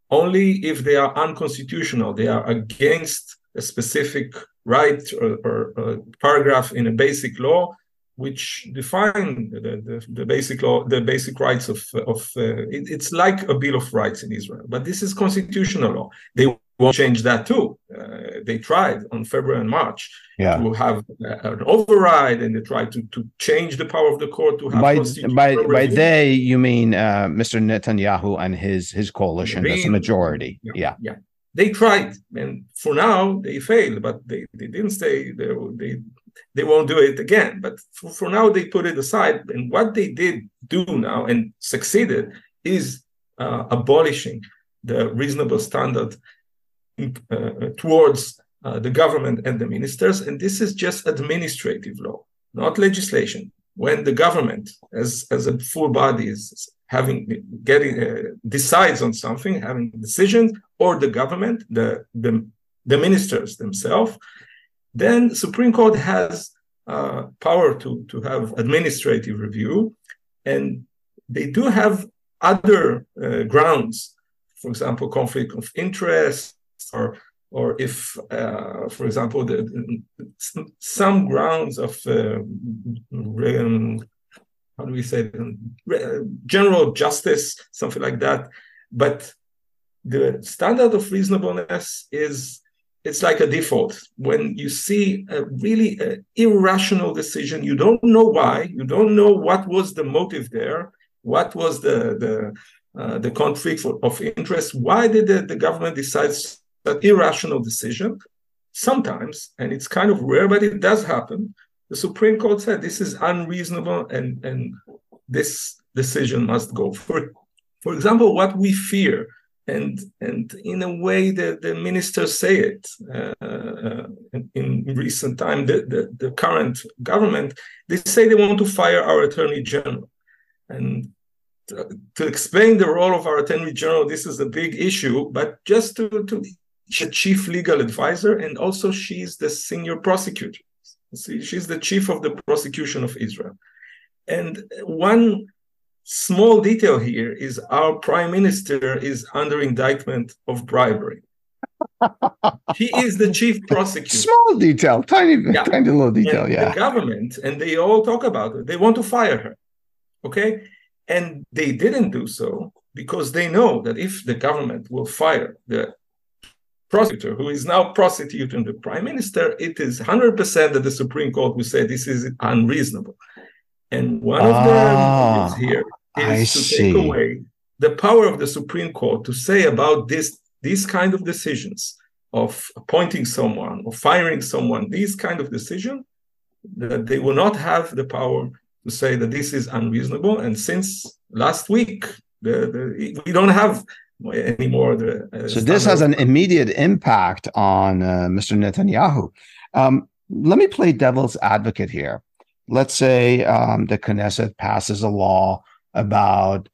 only if they are unconstitutional, they are against a specific right or, or, or paragraph in a basic law which define the, the, the, basic law, the basic rights of of uh, it, it's like a bill of rights in Israel, but this is constitutional law. They won't change that too. Uh, they tried on February and March yeah. to have uh, an override, and they tried to to change the power of the court to have by by by they you mean uh, Mr. Netanyahu and his his coalition, that's the majority. Yeah, yeah. yeah. they tried, and for now they failed, but they, they didn't say they, they they won't do it again. But for, for now they put it aside. And what they did do now and succeeded is uh, abolishing the reasonable standard uh, towards uh, the government and the ministers. And this is just administrative law, not legislation. When the government, as, as a full body, is having getting uh, decides on something, having decisions, or the government, the the, the ministers themselves, then Supreme Court has uh, power to to have administrative review, and they do have other uh, grounds, for example, conflict of interest, or or if, uh, for example, the, some grounds of uh, um, how do we say general justice, something like that. But the standard of reasonableness is it's like a default when you see a really uh, irrational decision you don't know why you don't know what was the motive there what was the the uh, the conflict of interest why did the, the government decide that irrational decision sometimes and it's kind of rare but it does happen the Supreme Court said this is unreasonable and, and this decision must go. For, for example, what we fear, and, and in a way the, the ministers say it uh, in, recent time, the, the, the current government, they say they want to fire our attorney general. And to, to explain the role of our attorney general, this is a big issue, but just to, to the chief legal advisor, and also she's the senior prosecutor. See, she's the chief of the prosecution of Israel. And one small detail here is our prime minister is under indictment of bribery. he is the chief prosecutor. Small detail, tiny, yeah. tiny little detail. And yeah. The government, and they all talk about it. They want to fire her. Okay. And they didn't do so because they know that if the government will fire the prosecutor who is now prosecuting the prime minister, it is 100% that the Supreme Court will say this is unreasonable. And one of them ah, here is I to see. take away the power of the Supreme Court to say about this these kind of decisions of appointing someone or firing someone, these kind of decision, that they will not have the power to say that this is unreasonable. And since last week, the, the, we don't have anymore. The, uh, so this has an immediate impact on uh, Mr. Netanyahu. Um, let me play devil's advocate here. Let's say um, the Knesset passes a law about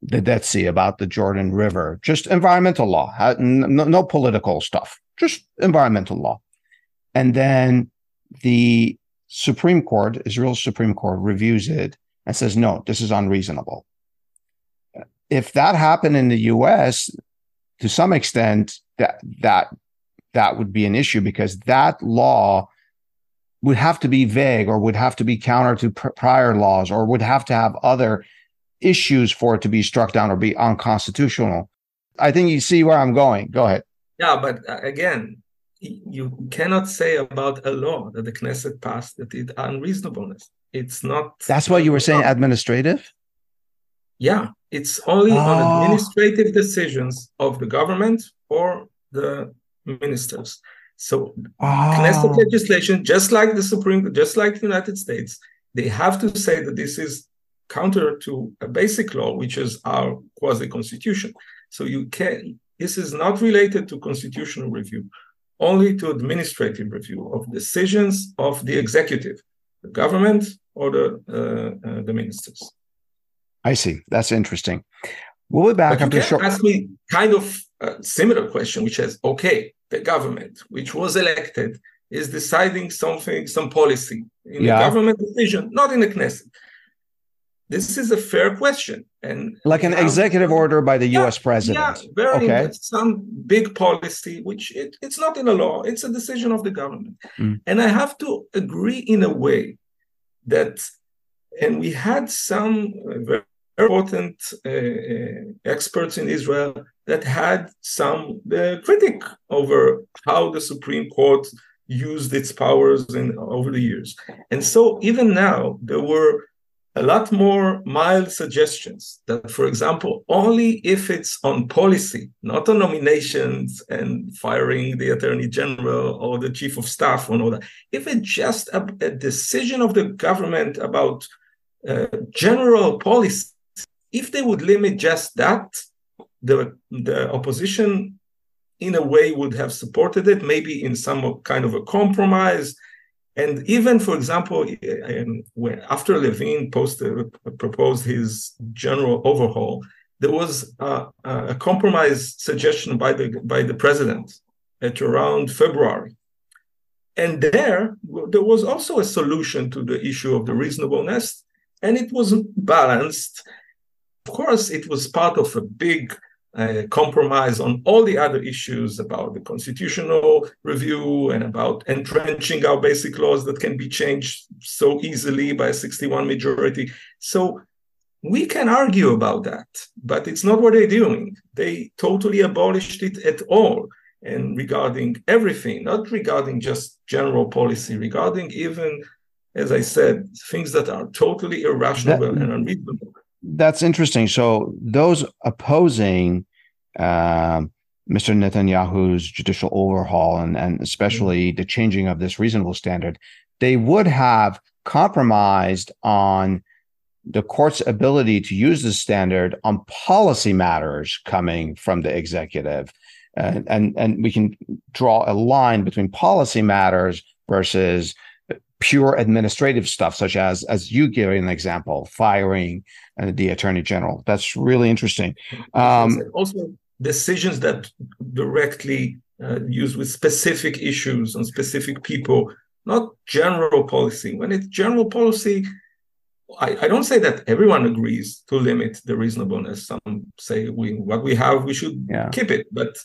the Dead Sea, about the Jordan River, just environmental law, no, no political stuff, just environmental law. And then the Supreme Court, Israel's Supreme Court, reviews it and says, no, this is unreasonable if that happened in the US, to some extent, that that that would be an issue because that law would have to be vague or would have to be counter to pr- prior laws or would have to have other issues for it to be struck down or be unconstitutional. I think you see where I'm going. Go ahead. Yeah, but uh, again, you cannot say about a law that the Knesset passed that it unreasonableness. It's not. That's what you were saying. Administrative. Yeah, it's only oh. on administrative decisions of the government or the ministers. So oh. Knesset legislation, just like the Supreme, just like the United States, they have to say that this is counter to a basic law, which is our quasi-constitution. So you can. This is not related to constitutional review, only to administrative review of decisions of the executive, the government, or the uh, uh, the ministers. I see. That's interesting. We'll be back after short. Ask me kind of a similar question, which is okay, the government, which was elected, is deciding something, some policy in yeah. a government decision, not in the Knesset. This is a fair question, and like an executive order by the yeah, U.S. president. Yeah, very okay. some big policy, which it, it's not in a law; it's a decision of the government. Mm. And I have to agree in a way that, and we had some very important uh, uh, experts in Israel that had some uh, critic over how the Supreme Court used its powers in over the years. And so even now there were a lot more mild suggestions that, for example, only if it's on policy, not on nominations and firing the attorney general or the chief of staff and all that, if it's just a, a decision of the government about uh, general policy, if they would limit just that, the, the opposition in a way would have supported it, maybe in some kind of a compromise and even, for example, when, after Levin posted, proposed his general overhaul, there was a, a, compromise suggestion by the by the president at around February, and there there was also a solution to the issue of the reasonableness, and it was balanced. Of course, it was part of a big uh, compromise on all the other issues about the constitutional review and about entrenching our basic laws that can be changed so easily by a 61 majority. So we can argue about that, but it's not what they're doing. They totally abolished it at all. And regarding everything, not regarding just general policy, regarding even, as I said, things that are totally irrational that, and unreasonable that's interesting. So those opposing uh, Mr. Netanyahu's judicial overhaul and, and especially the changing of this reasonable standard, they would have compromised on the court's ability to use the standard on policy matters coming from the executive. And, and we can draw a line between policy matters versus pure administrative stuff, such as, as you give an example, firing uh, the attorney general. That's really interesting. Um, also, decisions that directly uh, use with specific issues on specific people, not general policy. When it's general policy, I, I, don't say that everyone agrees to limit the reasonableness. Some say we what we have we should yeah. keep it. But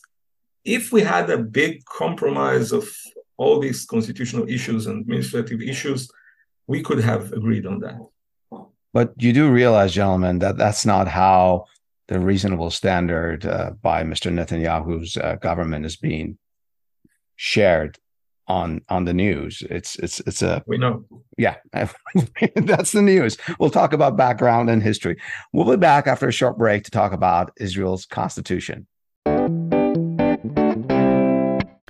if we had a big compromise of all these constitutional issues and administrative issues, we could have agreed on that. But you do realize, gentlemen, that that's not how the reasonable standard uh, by Mr. Netanyahu's uh, government is being shared on on the news. It's it's it's a we know. Yeah, that's the news. We'll talk about background and history. We'll be back after a short break to talk about Israel's constitution.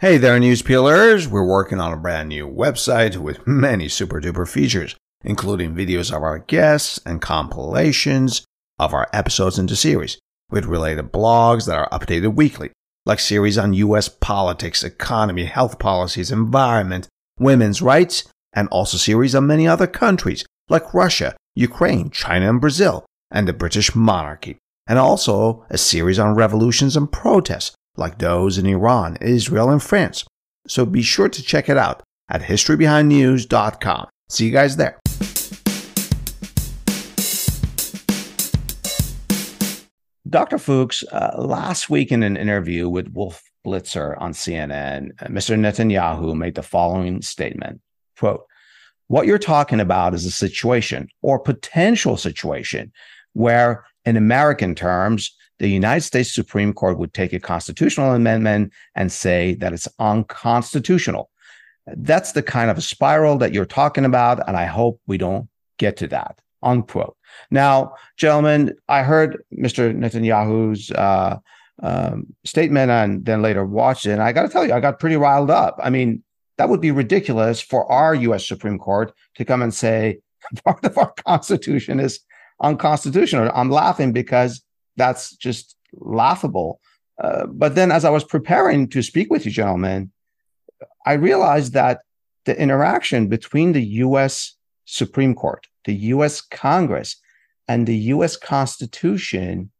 Hey there, news peelers! We're working on a brand new website with many super duper features, including videos of our guests and compilations of our episodes into series, with related blogs that are updated weekly, like series on US politics, economy, health policies, environment, women's rights, and also series on many other countries, like Russia, Ukraine, China, and Brazil, and the British monarchy, and also a series on revolutions and protests like those in Iran, Israel, and France. So be sure to check it out at historybehindnews.com. See you guys there. Dr. Fuchs, uh, last week in an interview with Wolf Blitzer on CNN, uh, Mr. Netanyahu made the following statement quote, What you're talking about is a situation or potential situation where, in American terms, the United States Supreme Court would take a constitutional amendment and say that it's unconstitutional. That's the kind of a spiral that you're talking about. And I hope we don't get to that. Unquote. Now, gentlemen, I heard Mr. Netanyahu's uh, um, statement and then later watched it. And I got to tell you, I got pretty riled up. I mean, that would be ridiculous for our US Supreme Court to come and say part of our Constitution is unconstitutional. I'm laughing because that's just laughable. Uh, but then, as I was preparing to speak with you, gentlemen, I realized that the interaction between the US Supreme Court, the US Congress, and the US Constitution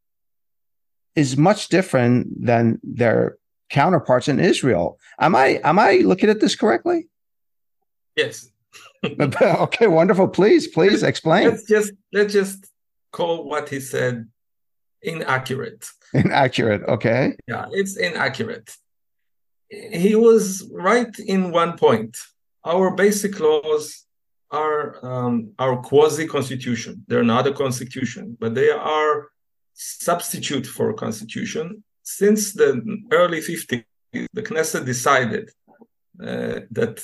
is much different than their counterparts in Israel. Am I am I looking at this correctly? Yes. okay, wonderful. Please, please explain. Let's just let's just call what he said inaccurate. Inaccurate, okay. Yeah, it's inaccurate. He was right in one point. Our basic laws are um, our quasi constitution. They're not a constitution, but they are substitute for a constitution. Since the early 50s, the Knesset decided uh, that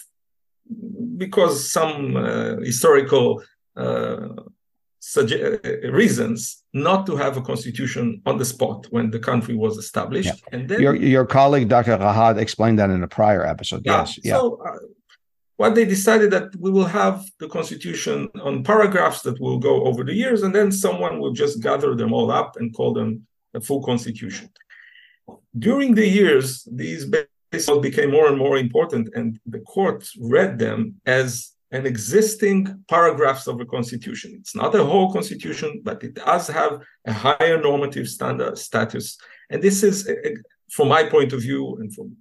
because some uh, historical uh, reasons not to have a constitution on the spot when the country was established. Yeah. And then your your colleague Dr. Rahat explained that in a prior episode. Yeah, yes. Yeah. So uh, what they decided that we will have the constitution on paragraphs that will go over the years, and then someone will just gather them all up and call them a full constitution. During the years, these became more and more important, and the court read them as an existing paragraphs of a constitution. It's not a whole constitution, but it does have a higher normative standard status. And this is, from my point of view, and from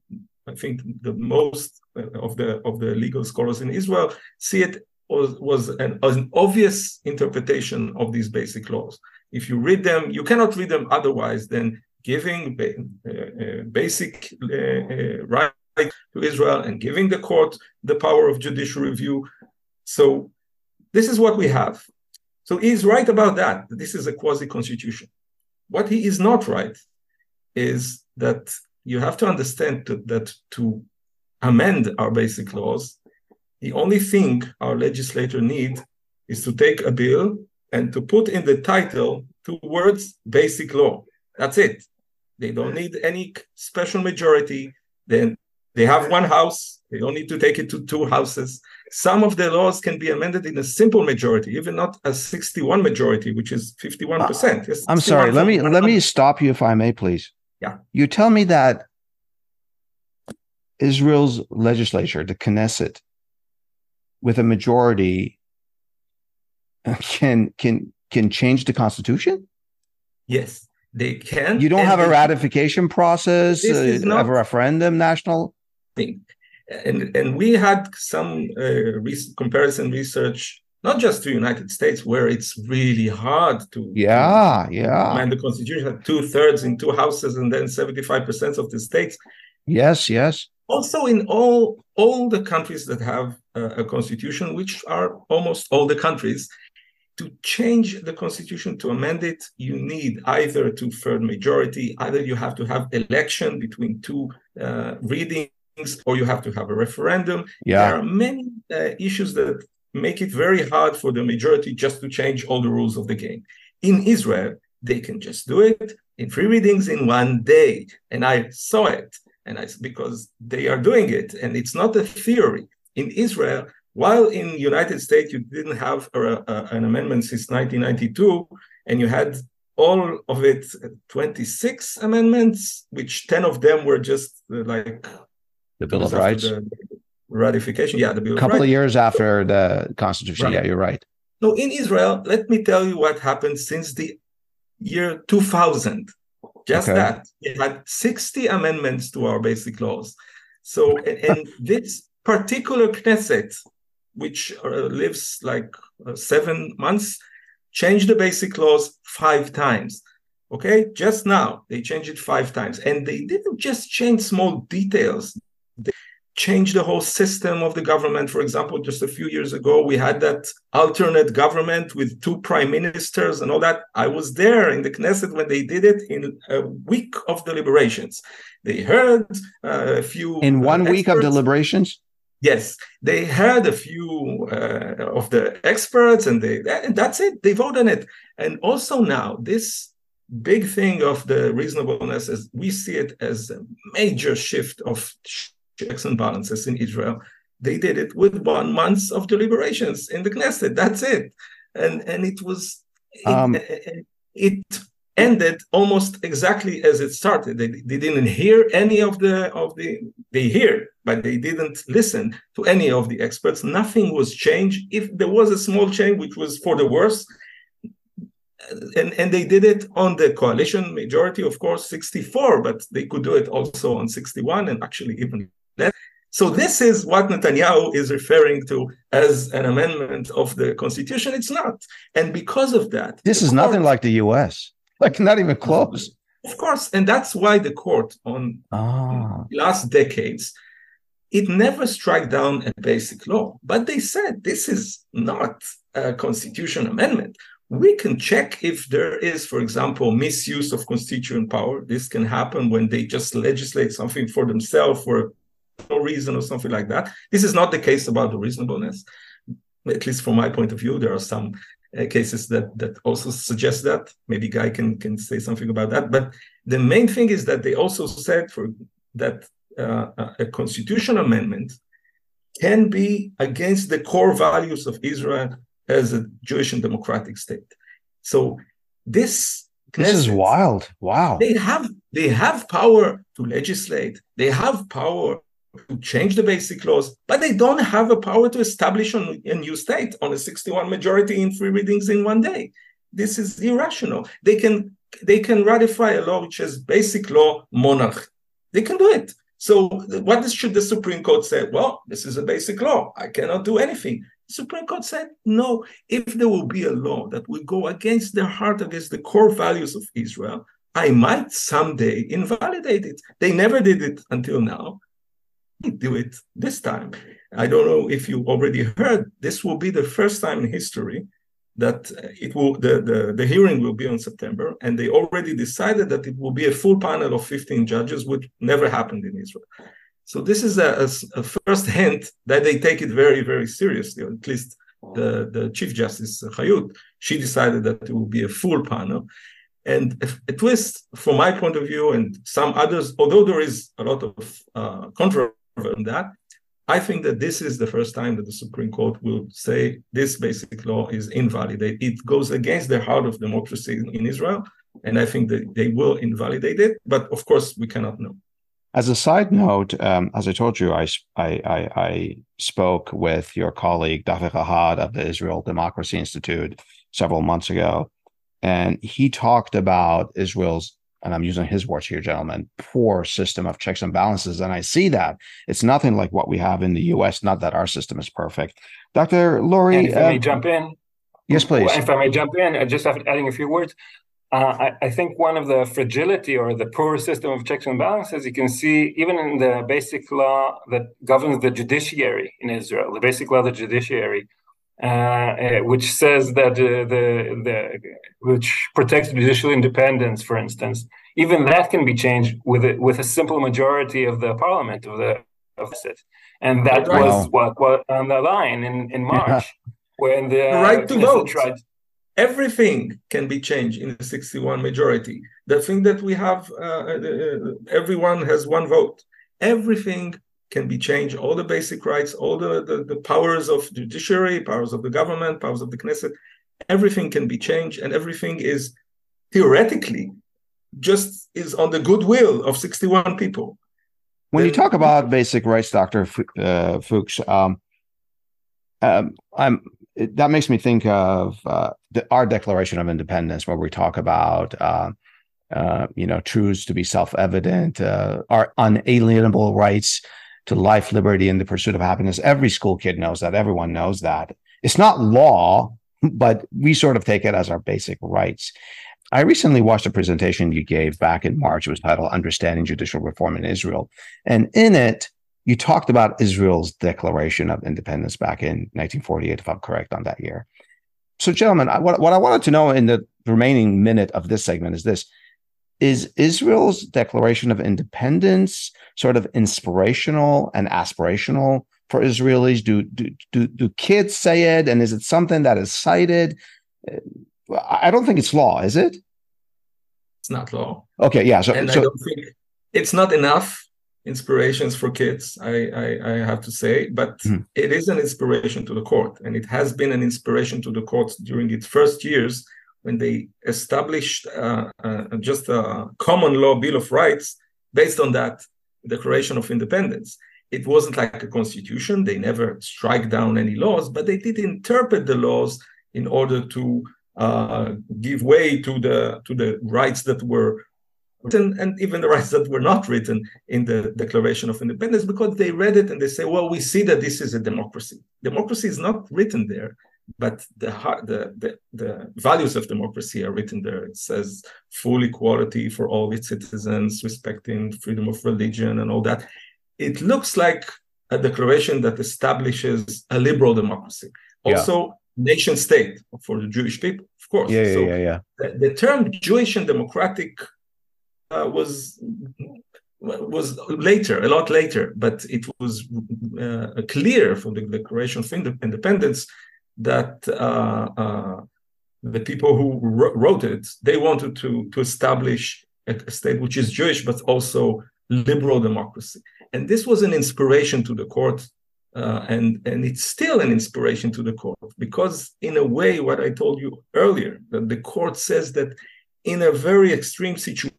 I think the most of the of the legal scholars in Israel see it was, was an, an obvious interpretation of these basic laws. If you read them, you cannot read them otherwise than giving uh, uh, basic uh, uh, right to Israel and giving the court the power of judicial review. So this is what we have. So he is right about that. This is a quasi constitution. What he is not right is that you have to understand that to amend our basic laws, the only thing our legislator need is to take a bill and to put in the title two words basic law. That's it. They don't need any special majority. Then they have one house. They don't need to take it to two houses. Some of the laws can be amended in a simple majority, even not a 61 majority, which is 51%. Uh, I'm sorry. Let me let me stop you if I may, please. Yeah. You tell me that Israel's legislature, the Knesset, with a majority, can can can change the constitution? Yes, they can. You don't have a ratification process, uh, not, a referendum, national thing. And and we had some uh, re- comparison research, not just to United States, where it's really hard to yeah yeah amend the constitution. had Two thirds in two houses, and then seventy five percent of the states. Yes, yes also in all all the countries that have a constitution which are almost all the countries to change the constitution to amend it you need either two third majority either you have to have election between two uh, readings or you have to have a referendum. Yeah. there are many uh, issues that make it very hard for the majority just to change all the rules of the game. In israel they can just do it in three readings in one day. And i saw it and it's because they are doing it and it's not a theory. In israel while in united states you didn't have a, a, an amendment since 1992 and you had all of it 26 amendments which 10 of them were just uh, like the bill of rights ratification yeah the bill a couple of, of years after the constitution right. yeah you're right so in israel let me tell you what happened since the year 2000 just okay. that. It had 60 amendments to our basic laws. So, and this particular Knesset, which uh, lives like uh, seven months, changed the basic laws five times. Okay, just now they changed it five times, and they didn't just change small details. They change the whole system of the government. For example, just a few years ago, we had that alternate government with two prime ministers and all that. I was there in the Knesset when they did it in a week of deliberations. They heard uh, a few. In one uh, week of deliberations? Yes, they heard a few uh, of the experts, and they and that's it. They vote on it. And also now, this big thing of the reasonableness, as we see it as a major shift of checks and balances in Israel. They did it with one month of deliberations in the Knesset. That's it, and and it was it, um, it ended almost exactly as it started. They, they didn't hear any of the of the they hear, but they didn't listen to any of the experts. Nothing was changed. If there was a small change, which was for the worse, and, and they did it on the coalition majority, of course, 64, but they could do it also on 61 and actually even so this is what Netanyahu is referring to as an amendment of the constitution. It's not, and because of that, this is court, nothing like the U.S. Like not even close. Of course, and that's why the court on ah. last decades it never struck down a basic law, but they said this is not a constitution amendment. We can check if there is, for example, misuse of constituent power. This can happen when they just legislate something for themselves for reason or something like that. This is not the case about the reasonableness. At least from my point of view, there are some uh, cases that that also suggest that. Maybe Guy can can say something about that. But the main thing is that they also said for that uh, a constitutional amendment can be against the core values of Israel as a Jewish and democratic state. So this this is wild. Wow. They have they have power to legislate. They have power to change the basic laws, but they don't have a power to establish a new state on a 61 majority in three readings in one day. This is irrational. They can they can ratify a law which is basic law monarch. They can do it. So what should the Supreme Court say? Well, this is a basic law. I cannot do anything. The Supreme Court said no. If there will be a law that will go against their heart, against the core values of Israel, I might someday invalidate it. They never did it until now do it this time. I don't know if you already heard, this will be the first time in history that it will the, the, the hearing will be on September, and they already decided that it will be a full panel of 15 judges, which never happened in Israel. So this is a, a, a first hint that they take it very, very seriously, or at least the, the Chief Justice Hayut, she decided that it will be a full panel. And a twist, from my point of view, and some others, although there is a lot of uh, controversy on that. I think that this is the first time that the Supreme Court will say this basic law is invalid. It goes against the heart of democracy in Israel, and I think that they will invalidate it. But of course, we cannot know. As a side note, um, as I told you, I, I, I, spoke with your colleague David Rahat of the Israel Democracy Institute several months ago, and he talked about Israel's and I'm using his words here, gentlemen, poor system of checks and balances. And I see that it's nothing like what we have in the US, not that our system is perfect. Dr. Lurie. if I may uh, jump in. Yes, please. If I may jump in, uh, just have adding a few words. Uh, I, I, think one of the fragility or the poor system of checks and balances you can see even in the basic law that governs the judiciary in Israel, the basic law of the judiciary, uh, uh, which says that uh, the the which protects judicial independence, for instance, even that can be changed with a, with a simple majority of the parliament of the of it, and that right. was what was on the line in in March yeah. when the, the right to vote. Tried, everything can be changed in the 61 majority. The thing that we have, uh, uh, everyone has one vote. Everything can be changed. All the basic rights, all the, the, the powers of judiciary, powers of the government, powers of the Knesset, everything can be changed, and everything is theoretically just is on the goodwill of 61 people. When you talk about basic rights, Doctor uh, Fuchs, um, um, I'm that makes me think of uh, the, our Declaration of Independence, where we talk about uh, uh, you know truths to be self-evident, uh, our unalienable rights to life, liberty, and the pursuit of happiness. Every school kid knows that. Everyone knows that. It's not law, but we sort of take it as our basic rights. I recently watched a presentation you gave back in March. It was titled Understanding Judicial Reform in Israel. And in it, you talked about Israel's Declaration of Independence back in 1948, if I'm correct on that year. So, gentlemen, what, what I wanted to know in the remaining minute of this segment is this Is Israel's Declaration of Independence sort of inspirational and aspirational for Israelis? Do, do, do, do kids say it? And is it something that is cited? I don't think it's law, is it? It's not law. Okay, yeah. So, and so, I don't think it's not enough inspirations for kids. I I, I have to say, but mm-hmm. it is an inspiration to the court, and it has been an inspiration to the courts during its first years when they established uh, uh, just a common law bill of rights based on that Declaration of Independence. It wasn't like a constitution; they never strike down any laws, but they did interpret the laws in order to uh, give way to the to the rights that were written and even the rights that were not written in the Declaration of Independence because they read it and they say, well, we see that this is a democracy. Democracy is not written there, but the, the, the, the, values of democracy are written there. It says full equality for all its citizens, respecting freedom of religion and all that. It looks like a declaration that establishes a liberal democracy. Also, yeah nation state for the Jewish people, of course. Yeah, yeah, so yeah. yeah. The, the, term Jewish and democratic uh, was was later, a lot later, but it was uh, clear from the Declaration of Independence that uh, uh the people who wrote it, they wanted to, to establish a state which is Jewish, but also liberal democracy. And this was an inspiration to the court. Uh, and, and it's still an inspiration to the court because, in a way, what I told you earlier, that the court says that in a very extreme situation,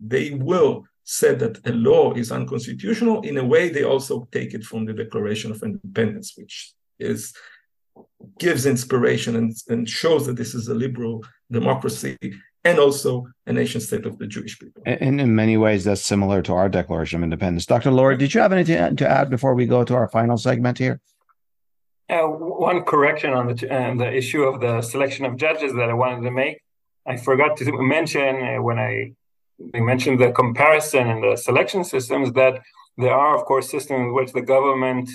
they will say that a law is unconstitutional. In a way, they also take it from the Declaration of Independence, which is gives inspiration and, and shows that this is a liberal democracy and also a nation state of the Jewish people. And in many ways, that's similar to our Declaration of Independence. Dr. Lurie, did you have anything to add before we go to our final segment here? Uh, one correction on the, uh, the issue of the selection of judges that I wanted to make. I forgot to mention uh, when I mentioned the comparison and the selection systems that there are, of course, systems in which the government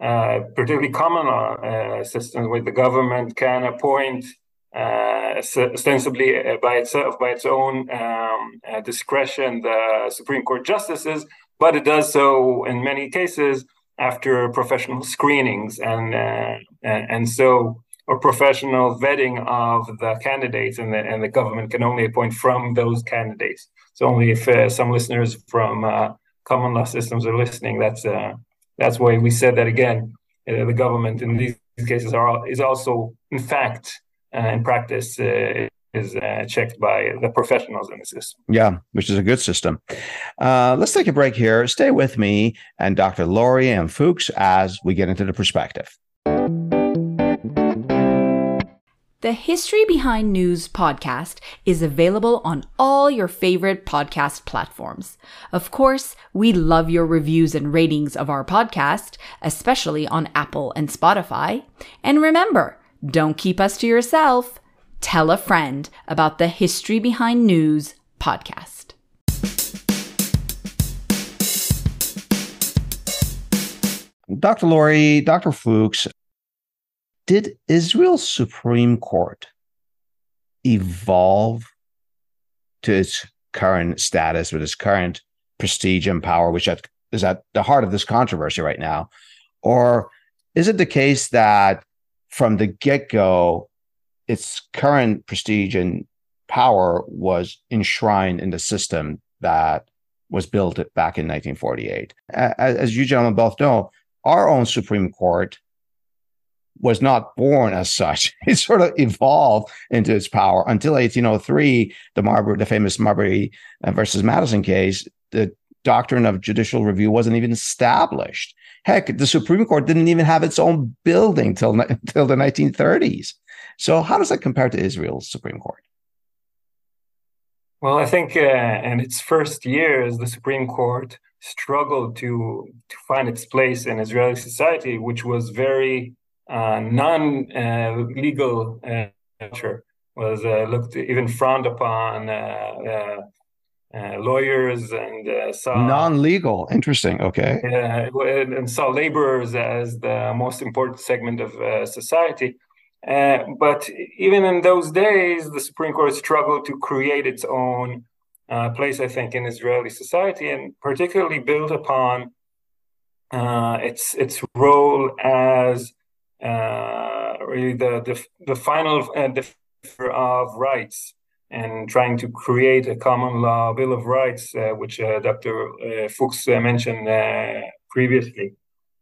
particularly common law uh, systems where the government can appoint uh, ostensibly uh, by itself, by its own um, uh, discretion, the Supreme Court justices, but it does so in many cases after professional screenings and and, and so or professional vetting of the candidates, and the, and the government can only appoint from those candidates. So only if some listeners from common law systems are listening, that's that's why we said that again. Uh, the government in these cases are is also, in fact, uh, in practice, uh, is uh, checked by the professionals in the system. Yeah, which is a good system. Let's take a break here. Stay with me and Dr. Lurie and Fuchs as we get into the perspective. The History Behind News podcast is available on all your favorite podcast platforms. Of course, we love your reviews and ratings of our podcast, especially on Apple and Spotify. And remember, don't keep us to yourself. Tell a friend about the History Behind News podcast. Dr. Lurie, Dr. Fuchs, did Israel's Supreme Court evolve to its current status with its current prestige and power, which is at the heart of this controversy right now? Or is it the case that from the get go, its current prestige and power was enshrined in the system that was built back in 1948? As you gentlemen both know, our own Supreme Court was not born as such. It sort of evolved into its power until 1803, the Marbury, the famous Marbury uh, versus Madison case. The doctrine of judicial review wasn't even established. Heck, the Supreme Court didn't even have its own building till until the 1930s. So, how does that compare to Israel's Supreme Court? Well, I think uh, in its first years, the Supreme Court struggled to to find its place in Israeli society, which was very non-legal uh, culture was uh, looked even frowned upon. lawyers and saw non-legal. Interesting. Okay. and saw laborers as the most important segment of society. Uh, but even in those days, the Supreme Court struggled to create its own uh, place, I think, in Israeli society, and particularly build upon uh, its its role as uh, really the, the, the final uh, of rights and trying to create a common law Bill of Rights, uh, which uh, Dr. Uh, Fuchs uh, mentioned previously.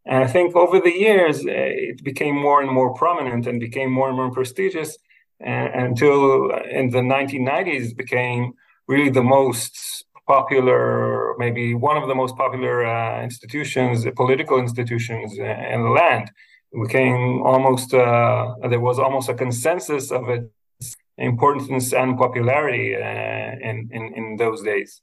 And I think over the years, it became more and more prominent and became more and more prestigious until in the 1990s became really the most popular, maybe one of the most popular institutions, political institutions in the land became almost uh, there was almost a consensus of its importance and popularity uh, in, in, in those days.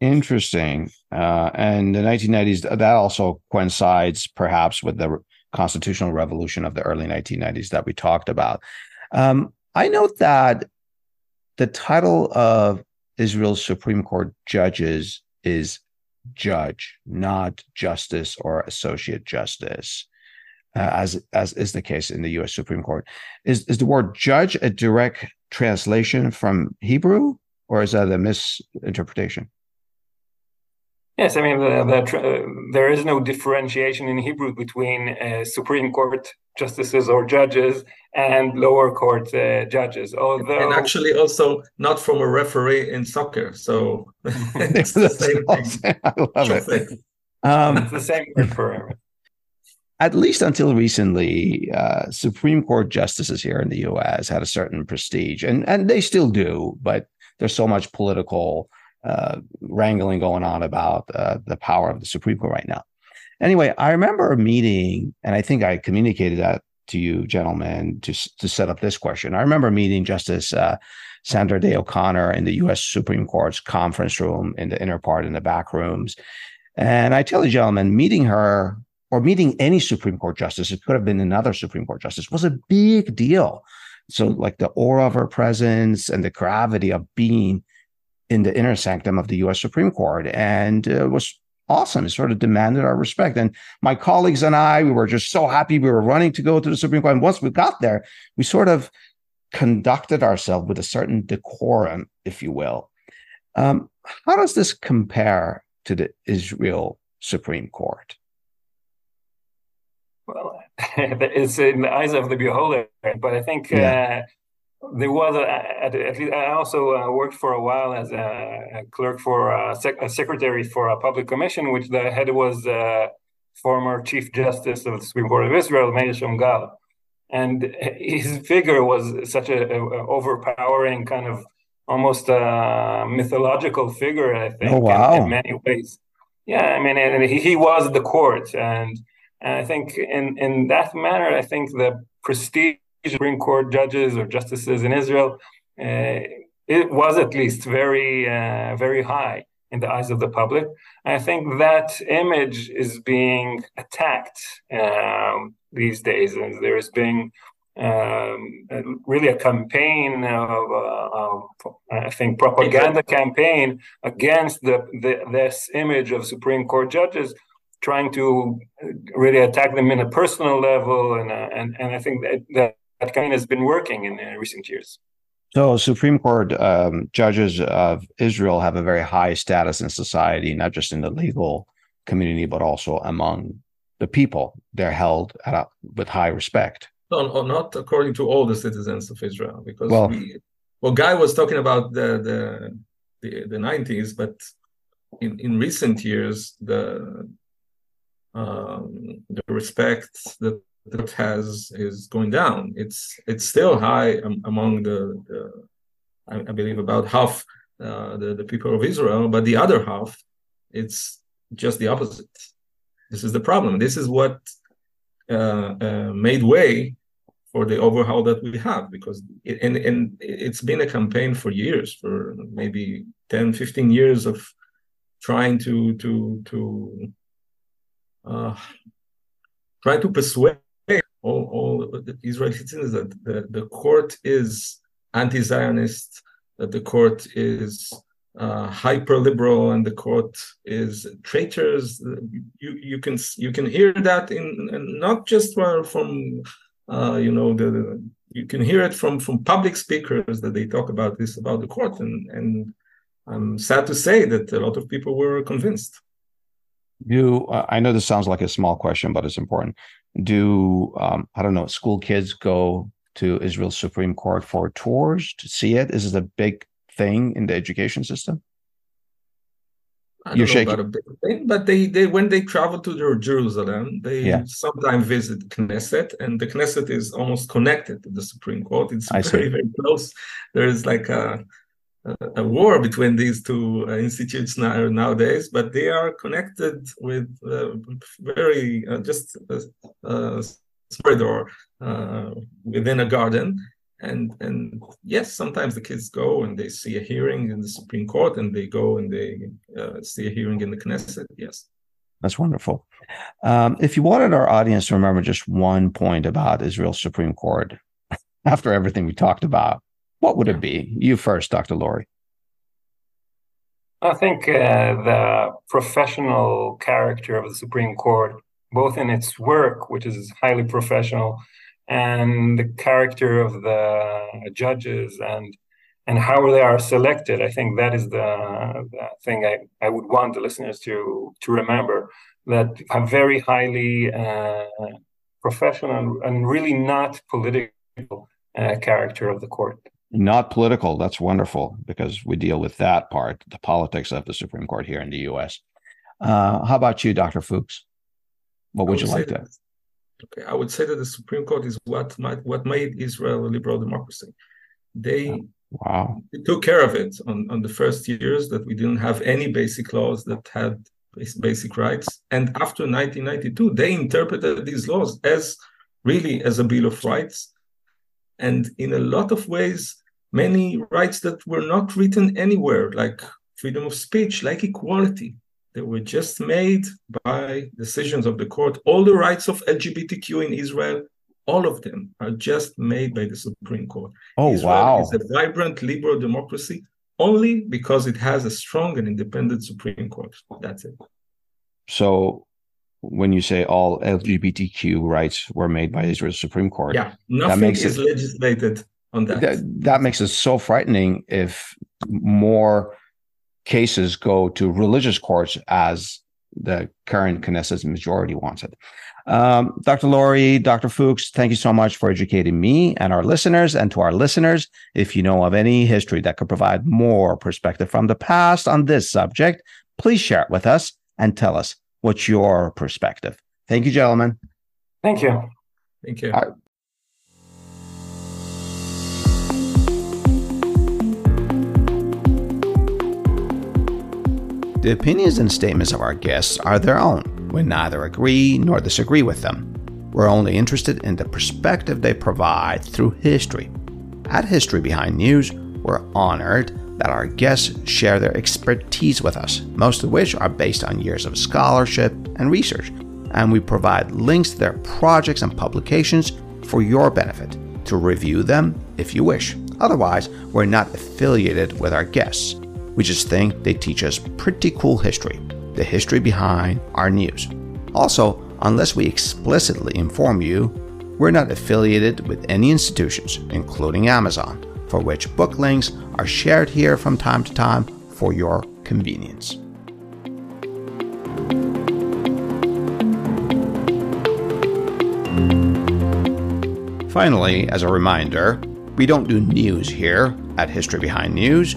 Interesting. Uh, and the 1990s that also coincides perhaps with the constitutional revolution of the early 1990s that we talked about. Um, I note that the title of Israel's Supreme Court judges is judge, not justice or associate justice, uh, as as is the case in the U.S. Supreme Court. Is is the word judge a direct translation from Hebrew, or is that a misinterpretation? Yes, I mean the, the, uh, there is no differentiation in Hebrew between a Supreme Court justices or judges and lower court uh, judges. Although, and actually also not from a referee in soccer. So it's the same thing. I love it. Um, it's the same word for it. At least until recently, uh, Supreme Court justices here in the U.S. had a certain prestige, and and they still do, but there's so much political uh, wrangling going on about uh, the power of the Supreme Court right now. Anyway, I remember a meeting, and I think I communicated that to you, gentlemen, to, to set up this question. I remember meeting Justice uh, Sandra Day O'Connor in the U.S. Supreme Court's conference room in the inner part in the back rooms. And I tell you, gentlemen, meeting her or meeting any Supreme Court justice, it could have been another Supreme Court justice, was a big deal. So, like the aura of her presence and the gravity of being in the inner sanctum of the U.S. Supreme Court, and uh, was awesome. It sort of demanded our respect. And my colleagues and I, we were just so happy we were running to go to the Supreme Court. And once we got there, we sort of conducted ourselves with a certain decorum, if you will. Um, how does this compare to the Israel Supreme Court? Well, it's in the eyes of the beholder, but I think yeah. uh, there was a, at, at least I also uh, worked for a while as a, a clerk for a, sec, a, secretary for a public commission, which the head was uh, former Chief Justice of the Supreme Court of Israel, Meir Shamgar, and his figure was such a, overpowering kind of almost a mythological figure. I think, oh, wow. in, in many ways. Yeah, I mean, and he, he was the court, and and I think in in that manner, I think the prestige Supreme Court judges or justices in Israel, uh, it was at least very, uh, very high in the eyes of the public. I think that image is being attacked um, these days, and there is being um, really a campaign of, uh, of, I think, propaganda campaign against the, the, this image of Supreme Court judges, trying to really attack them in a personal level, and uh, and and I think that, that that kind of has been working in uh, recent years. So, Supreme Court um, judges of Israel have a very high status in society, not just in the legal community, but also among the people. They're held a, with high respect. No, not according to all the citizens of Israel, because well, we, well, Guy was talking about the the the, the 90s, but in, in recent years, the um, the respect that that has is going down. It's it's still high among the, the I, I, believe about half uh, the the people of Israel, but the other half, it's just the opposite. This is the problem. This is what uh, uh, made way for the overhaul that we have because it, and and it's been a campaign for years, for maybe 10, 15 years of trying to to to uh, try to persuade all, all the Israeli citizens that the, the court is anti-Zionist, that the court is uh, hyper liberal, and the court is traitors. You you can you can hear that in not just from uh, you know the, the, you can hear it from from public speakers that they talk about this about the court, and and I'm sad to say that a lot of people were convinced. You, uh, I know this sounds like a small question, but it's important do um, I don't know school kids go to Israel's Supreme Court for tours to see it? Is it a big thing in the education system? I You're shaking. about a big thing, but they, they when they travel to Jerusalem, they yeah. sometimes visit Knesset, and the Knesset is almost connected to the Supreme Court. It's I very see. very close. There is like a a war between these two uh, institutes now, nowadays, but they are connected with uh, very uh, just a, corridor within a garden. And and yes, sometimes the kids go and they see a hearing in the Supreme Court, and they go and they see a hearing in the Knesset. Yes. That's wonderful. Um, if you wanted our audience to remember just one point about Israel's Supreme Court, after everything we talked about, what would it be? You first, Dr. Lurie. I think uh, the professional character of the Supreme Court, both in its work, which is highly professional, and the character of the judges and and how they are selected. I think that is the, the thing I, I would want the listeners to to remember that are very highly uh, professional and, and really not political uh, character of the court. Not political. That's wonderful because we deal with that part, the politics of the Supreme Court here in the U.S. Uh, how about you, Dr. Fuchs? What would, would you like to? Okay, I would say that the Supreme Court is what might, what made Israel a liberal democracy. They wow they took care of it on, on the first years that we didn't have any basic laws that had basic rights, and after 1992 they interpreted these laws as really as a bill of rights, and in a lot of ways many rights that were not written anywhere, like freedom of speech, like equality, they were just made by decisions of the court. All the rights of LGBTQ in Israel, all of them are just made by the Supreme Court. Oh, Israel wow. is a vibrant liberal democracy only because it has a strong and independent Supreme Court. That's it. So when you say all LGBTQ rights were made by Israel's Supreme Court, yeah, nothing makes is it, legislated on that. that. That makes it so frightening if more cases go to religious courts as the current Knesset majority wants it. Um, Dr. Lurie, Dr. Fuchs, thank you so much for educating me and our listeners. And to our listeners, if you know of any history that could provide more perspective from the past on this subject, please share it with us and tell us what's your perspective. Thank you, gentlemen. Thank you. Thank you. The opinions and statements of our guests are their own. We neither agree nor disagree with them. We're only interested in the perspective they provide through history. At History Behind News, we're honored that our guests share their expertise with us, most of which are based on years of scholarship and research, and we provide links to their projects and publications for your benefit to review them if you wish. Otherwise, we're not affiliated with our guests. We just think they teach us pretty cool history, the history behind our news. Also, unless we explicitly inform you, we're not affiliated with any institutions, including Amazon, for which book links are shared here from time to time for your convenience. Finally, as a reminder, we don't do news here at History Behind News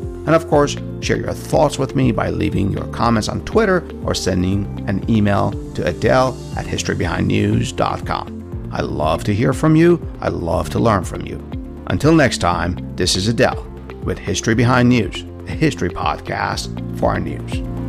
And of course, share your thoughts with me by leaving your comments on Twitter or sending an email to Adele at historybehindnews.com. I love to hear from you. I love to learn from you. Until next time, this is Adele with History Behind News, a history podcast for our news.